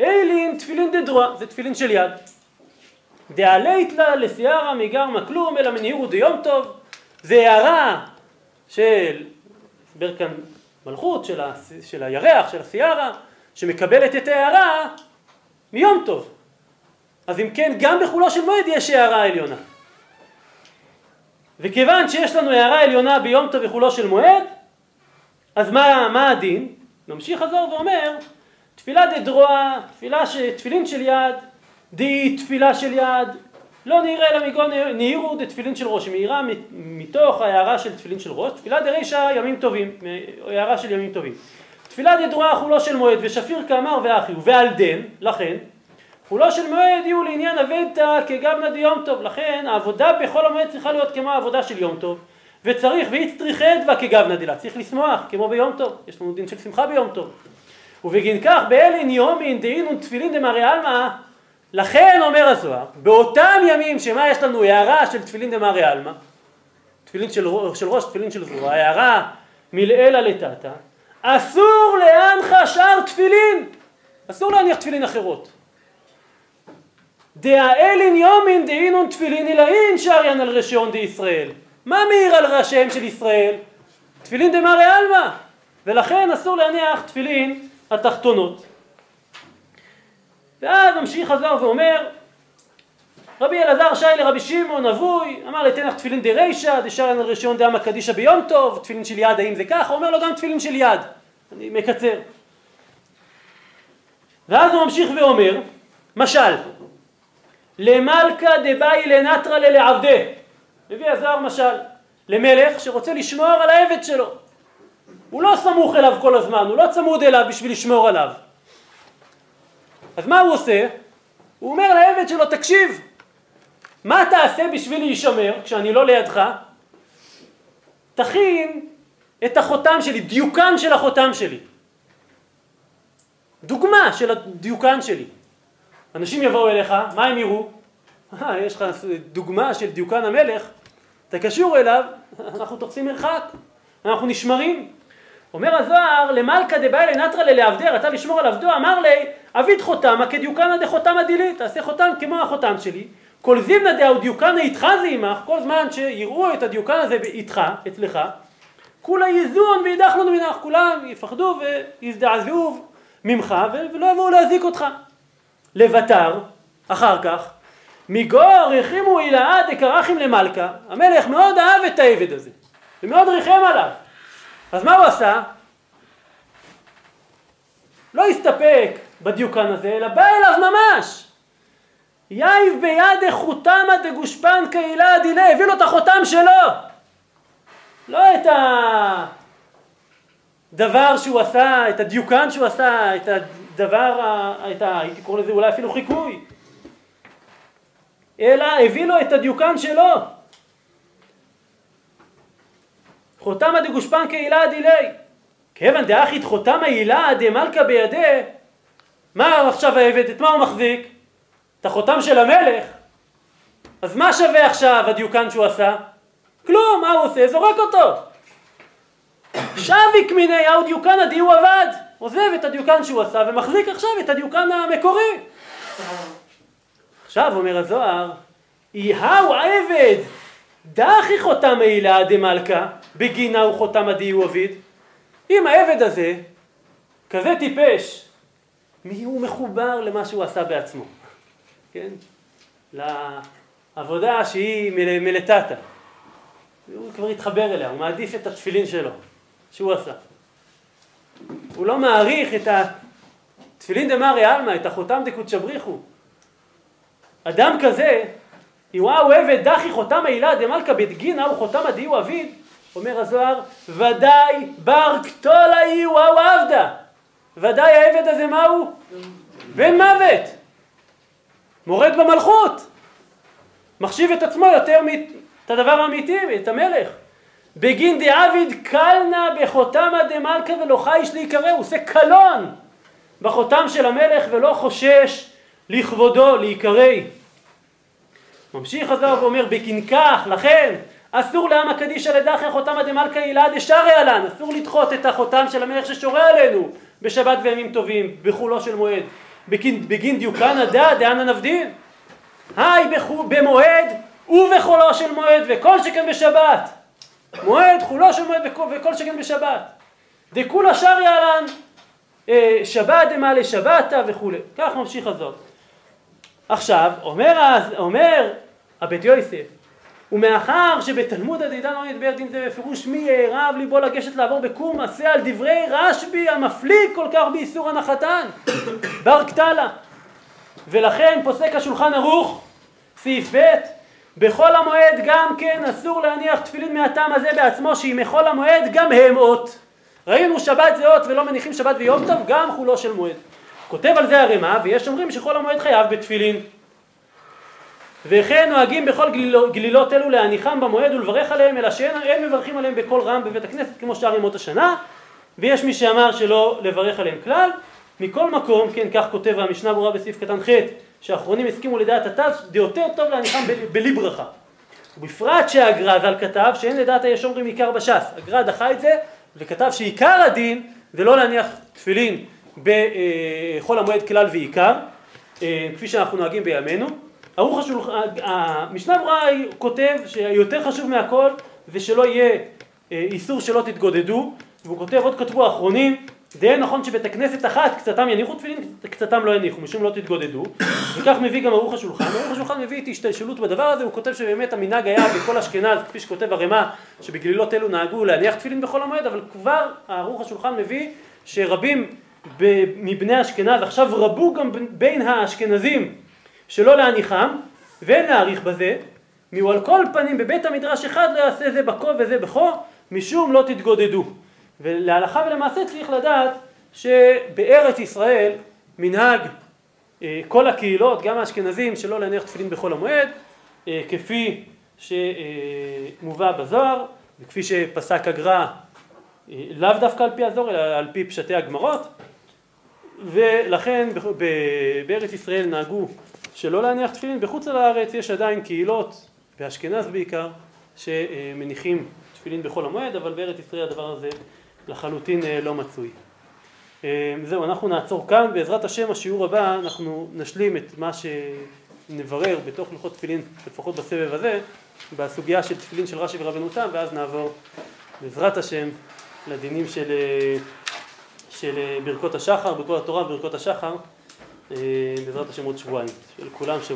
S1: אילין תפילין דדרוע זה תפילין של יד. דעלית לה לסיירא מגרמה כלום אלא מניעור דיום טוב זה הערה של, הסבר כאן מלכות, של, ה, של הירח, של הסיארה, שמקבלת את ההערה מיום טוב. אז אם כן, גם בחולו של מועד יש הערה עליונה. וכיוון שיש לנו הערה עליונה ביום טוב וחולו של מועד, אז מה, מה הדין? ממשיך חזור ואומר, תפילה דדרוע, תפילה ש... תפילין של יד, די תפילה של יד, לא נראה אלא מגון נהירו דתפילין של ראש, מאירה מתוך ההערה של תפילין של ראש, תפילה דרישא ימים טובים, הערה של ימים טובים. תפילה דדרועה חולו של מועד, ושפיר כאמר ואחיו, ועל דן, לכן, חולו של מועד יהיו לעניין אבנתא כגבנא דיום טוב, לכן העבודה בכל המועד צריכה להיות כמו העבודה של יום טוב, וצריך, ואיצטריך אדווה כגבנא דילה, צריך לשמוח כמו ביום טוב, יש לנו דין של שמחה ביום טוב. ובגין כך באלין יומין דהינון תפילין דמרי עלמא לכן אומר הזוהר, באותם ימים שמה יש לנו הערה של תפילין דמרי עלמא, תפילין של, של ראש, תפילין של זרוע, הערה מלעילה לטאטא, אסור להנחה שאר תפילין, אסור להניח תפילין אחרות. דאלין יומין דאינון תפילין אלאין שריין על רשיון דישראל. מה מעיר על ראשיהם של ישראל? תפילין דמרי עלמא. ולכן אסור להניח תפילין התחתונות. ואז ממשיך חזר ואומר, רבי אלעזר שי לרבי שמעון אבוי, אמר לתן לך תפילין דרישא, דשארן על רישיון דאמא קדישא ביום טוב, תפילין של יד האם זה ככה? הוא אומר לו גם תפילין של יד, אני מקצר. ואז הוא ממשיך ואומר, משל, למלכה דבאי לנטרא ללעבדה, מביא הזוהר משל, למלך שרוצה לשמור על העבד שלו. הוא לא סמוך אליו כל הזמן, הוא לא צמוד אליו בשביל לשמור עליו. אז מה הוא עושה? הוא אומר לעבד שלו, תקשיב, מה תעשה בשביל להישמר כשאני לא לידך? תכין את החותם שלי, דיוקן של החותם שלי. דוגמה של הדיוקן שלי. אנשים יבואו אליך, מה הם יראו? אה, יש לך דוגמה של דיוקן המלך, אתה קשור אליו, אנחנו תופסים מרחק, אנחנו נשמרים. אומר הזוהר, למלכה דבעי לנטרא ללעבדי, רצה לשמור על עבדו, אמר לי, אבית חותמה כדיוקנא דחותמא דילי, תעשה חותם כמו החותם שלי. כל זימנא דאו דיוקנא איתך זה עמך, כל זמן שיראו את הדיוקן הזה איתך, אצלך, כולה יזון וידח לנו מנך, כולם יפחדו ויזדעזעו ממך ולא יבואו להזיק אותך. לבטר, אחר כך, מגור ריחימו הילאה דקרחים למלכה, המלך מאוד אהב את העבד הזה, ומאוד ריחם עליו. אז מה הוא עשה? לא הסתפק בדיוקן הזה, אלא בא אליו ממש. יאיב ביד חותמא דגושפן קהילה דילה, הביא לו את החותם שלו. לא את הדבר שהוא עשה, את הדיוקן שהוא עשה, את הדבר, את ה... הייתי קורא לזה אולי אפילו חיקוי. אלא הביא לו את הדיוקן שלו. חותמא דגושפן קהילה דילי. כיוון דאחית חותמא הילה דמלכה בידי, מה עכשיו העבד, את מה הוא מחזיק? את החותם של המלך. אז מה שווה עכשיו הדיוקן שהוא עשה? כלום, מה הוא עושה? זורק אותו. שביק מיני האו דיוקנא די הוא עבד. עוזב את הדיוקן שהוא עשה ומחזיק עכשיו את הדיוקן המקורי. עכשיו אומר הזוהר, איהו עבד דחי חותם העילה דמלכה בגינה הוא חותם עדי הוא עביד. אם העבד הזה כזה טיפש, מי הוא מחובר למה שהוא עשה בעצמו, כן? לעבודה שהיא מל, מלטטה. הוא כבר התחבר אליה, הוא מעדיף את התפילין שלו, שהוא עשה. הוא לא מעריך את התפילין דמרי עלמא, את החותם דקודשא בריחו. אדם כזה, יוואו עבד דחי חותם העילה דמלכה בדגינא הוא חותם הדיו אביד, אומר הזוהר, ודאי בר קטולה היא וואו עבדה. ודאי העבד הזה מהו? בן מוות. מורד במלכות. מחשיב את עצמו יותר את הדבר האמיתי, את המלך. בגין דעביד קלנא בחותמא דמלכה ולא חייש להיקרא, הוא עושה קלון בחותם של המלך ולא חושש לכבודו להיקרא. ממשיך הזוהר ואומר בקנקח, לכן אסור לעם הקדישא לדחי חותמא דמלכא הילה דשרי עלן, אסור לדחות את החותם של המלך ששורה עלינו בשבת וימים טובים, בחולו של מועד, בגין, בגין דיוקנא דא דאנא נבדין. היי במועד ובחולו של מועד וכל שכן בשבת. מועד, חולו של מועד וכל, וכל שכן בשבת. דכולה שריה לן אה, שבת דמעלה שבתא וכולי. כך ממשיך הזאת. עכשיו, אומר, אומר הבית יוסף, ומאחר שבתלמוד הדעידן לא נדבר דין זה בפירוש מי יערב ליבו לגשת לעבור בקור מעשה על דברי רשב"י המפליג כל כך באיסור הנחתן, בר קטלה. ולכן פוסק השולחן ערוך, סעיף ב', בחול המועד גם כן אסור להניח תפילין מהטעם הזה בעצמו שהיא מחול המועד גם הם אות. ראינו שבת זה אות ולא מניחים שבת ויום טוב גם חולו של מועד. כותב על זה הרמ"א ויש אומרים שחול המועד חייב בתפילין. וכן נוהגים בכל גלילות, אלו להניחם במועד ולברך עליהם אלא שאין אין מברכים עליהם בקול רם בבית הכנסת כמו שאר ימות השנה. ויש מי שאמר שלא לברך עליהם כלל. מכל מקום, כן כך כותב המשנה ברורה בסעיף קטן ח' שהאחרונים הסכימו לדעת התז דיותר טוב להניחם ב- בלי ברכה. ובפרט שהגר"א ז"ל כתב שאין לדעת היש אומרים עיקר בש"ס. הגר"א דחה את זה וכתב שעיקר הדין זה לא להניח תפילין בחול המועד כלל ועיקר אה, כפי שאנחנו נוהגים בימינו ערוך השולחן, המשנה ברורה כותב שיותר חשוב מהכל זה יהיה אה, איסור שלא תתגודדו והוא כותב עוד כתבו האחרונים די נכון שבית הכנסת אחת קצתם יניחו תפילין קצתם לא יניחו משום לא תתגודדו. וכך מביא גם ערוך השולחן. ערוך השולחן מביא את השתלשלות בדבר הזה הוא כותב שבאמת המנהג היה בכל אשכנז כפי שכותב הרמ"א שבגלילות אלו נהגו להניח תפילין בחול המועד אבל כבר ערוך השולחן מביא שרבים מבני אשכנז עכשיו רבו גם בין האשכנזים שלא להניחם ואין להאריך בזה מהו על כל פנים בבית המדרש אחד לא יעשה זה בכה וזה בכו משום לא תתגודדו. ולהלכה ולמעשה צריך לדעת שבארץ ישראל מנהג אה, כל הקהילות גם האשכנזים שלא להניח תפילין בחול המועד אה, כפי שמובא בזוהר וכפי שפסק הגר"א אה, לאו דווקא על פי הזוהר אלא על פי פשטי הגמרות ולכן בארץ ישראל נהגו שלא להניח תפילין, בחוץ לארץ יש עדיין קהילות, באשכנז בעיקר, שמניחים תפילין בחול המועד, אבל בארץ ישראל הדבר הזה לחלוטין אה, לא מצוי. אה, זהו, אנחנו נעצור כאן, בעזרת השם השיעור הבא אנחנו נשלים את מה שנברר בתוך הלכות תפילין, לפחות בסבב הזה, בסוגיה של תפילין של רש"י ורבנותם, ואז נעבור בעזרת השם לדינים של, אה, של ברכות השחר, ברכות התורה וברכות השחר, בעזרת השם עוד שבועיים. של כולם שבוע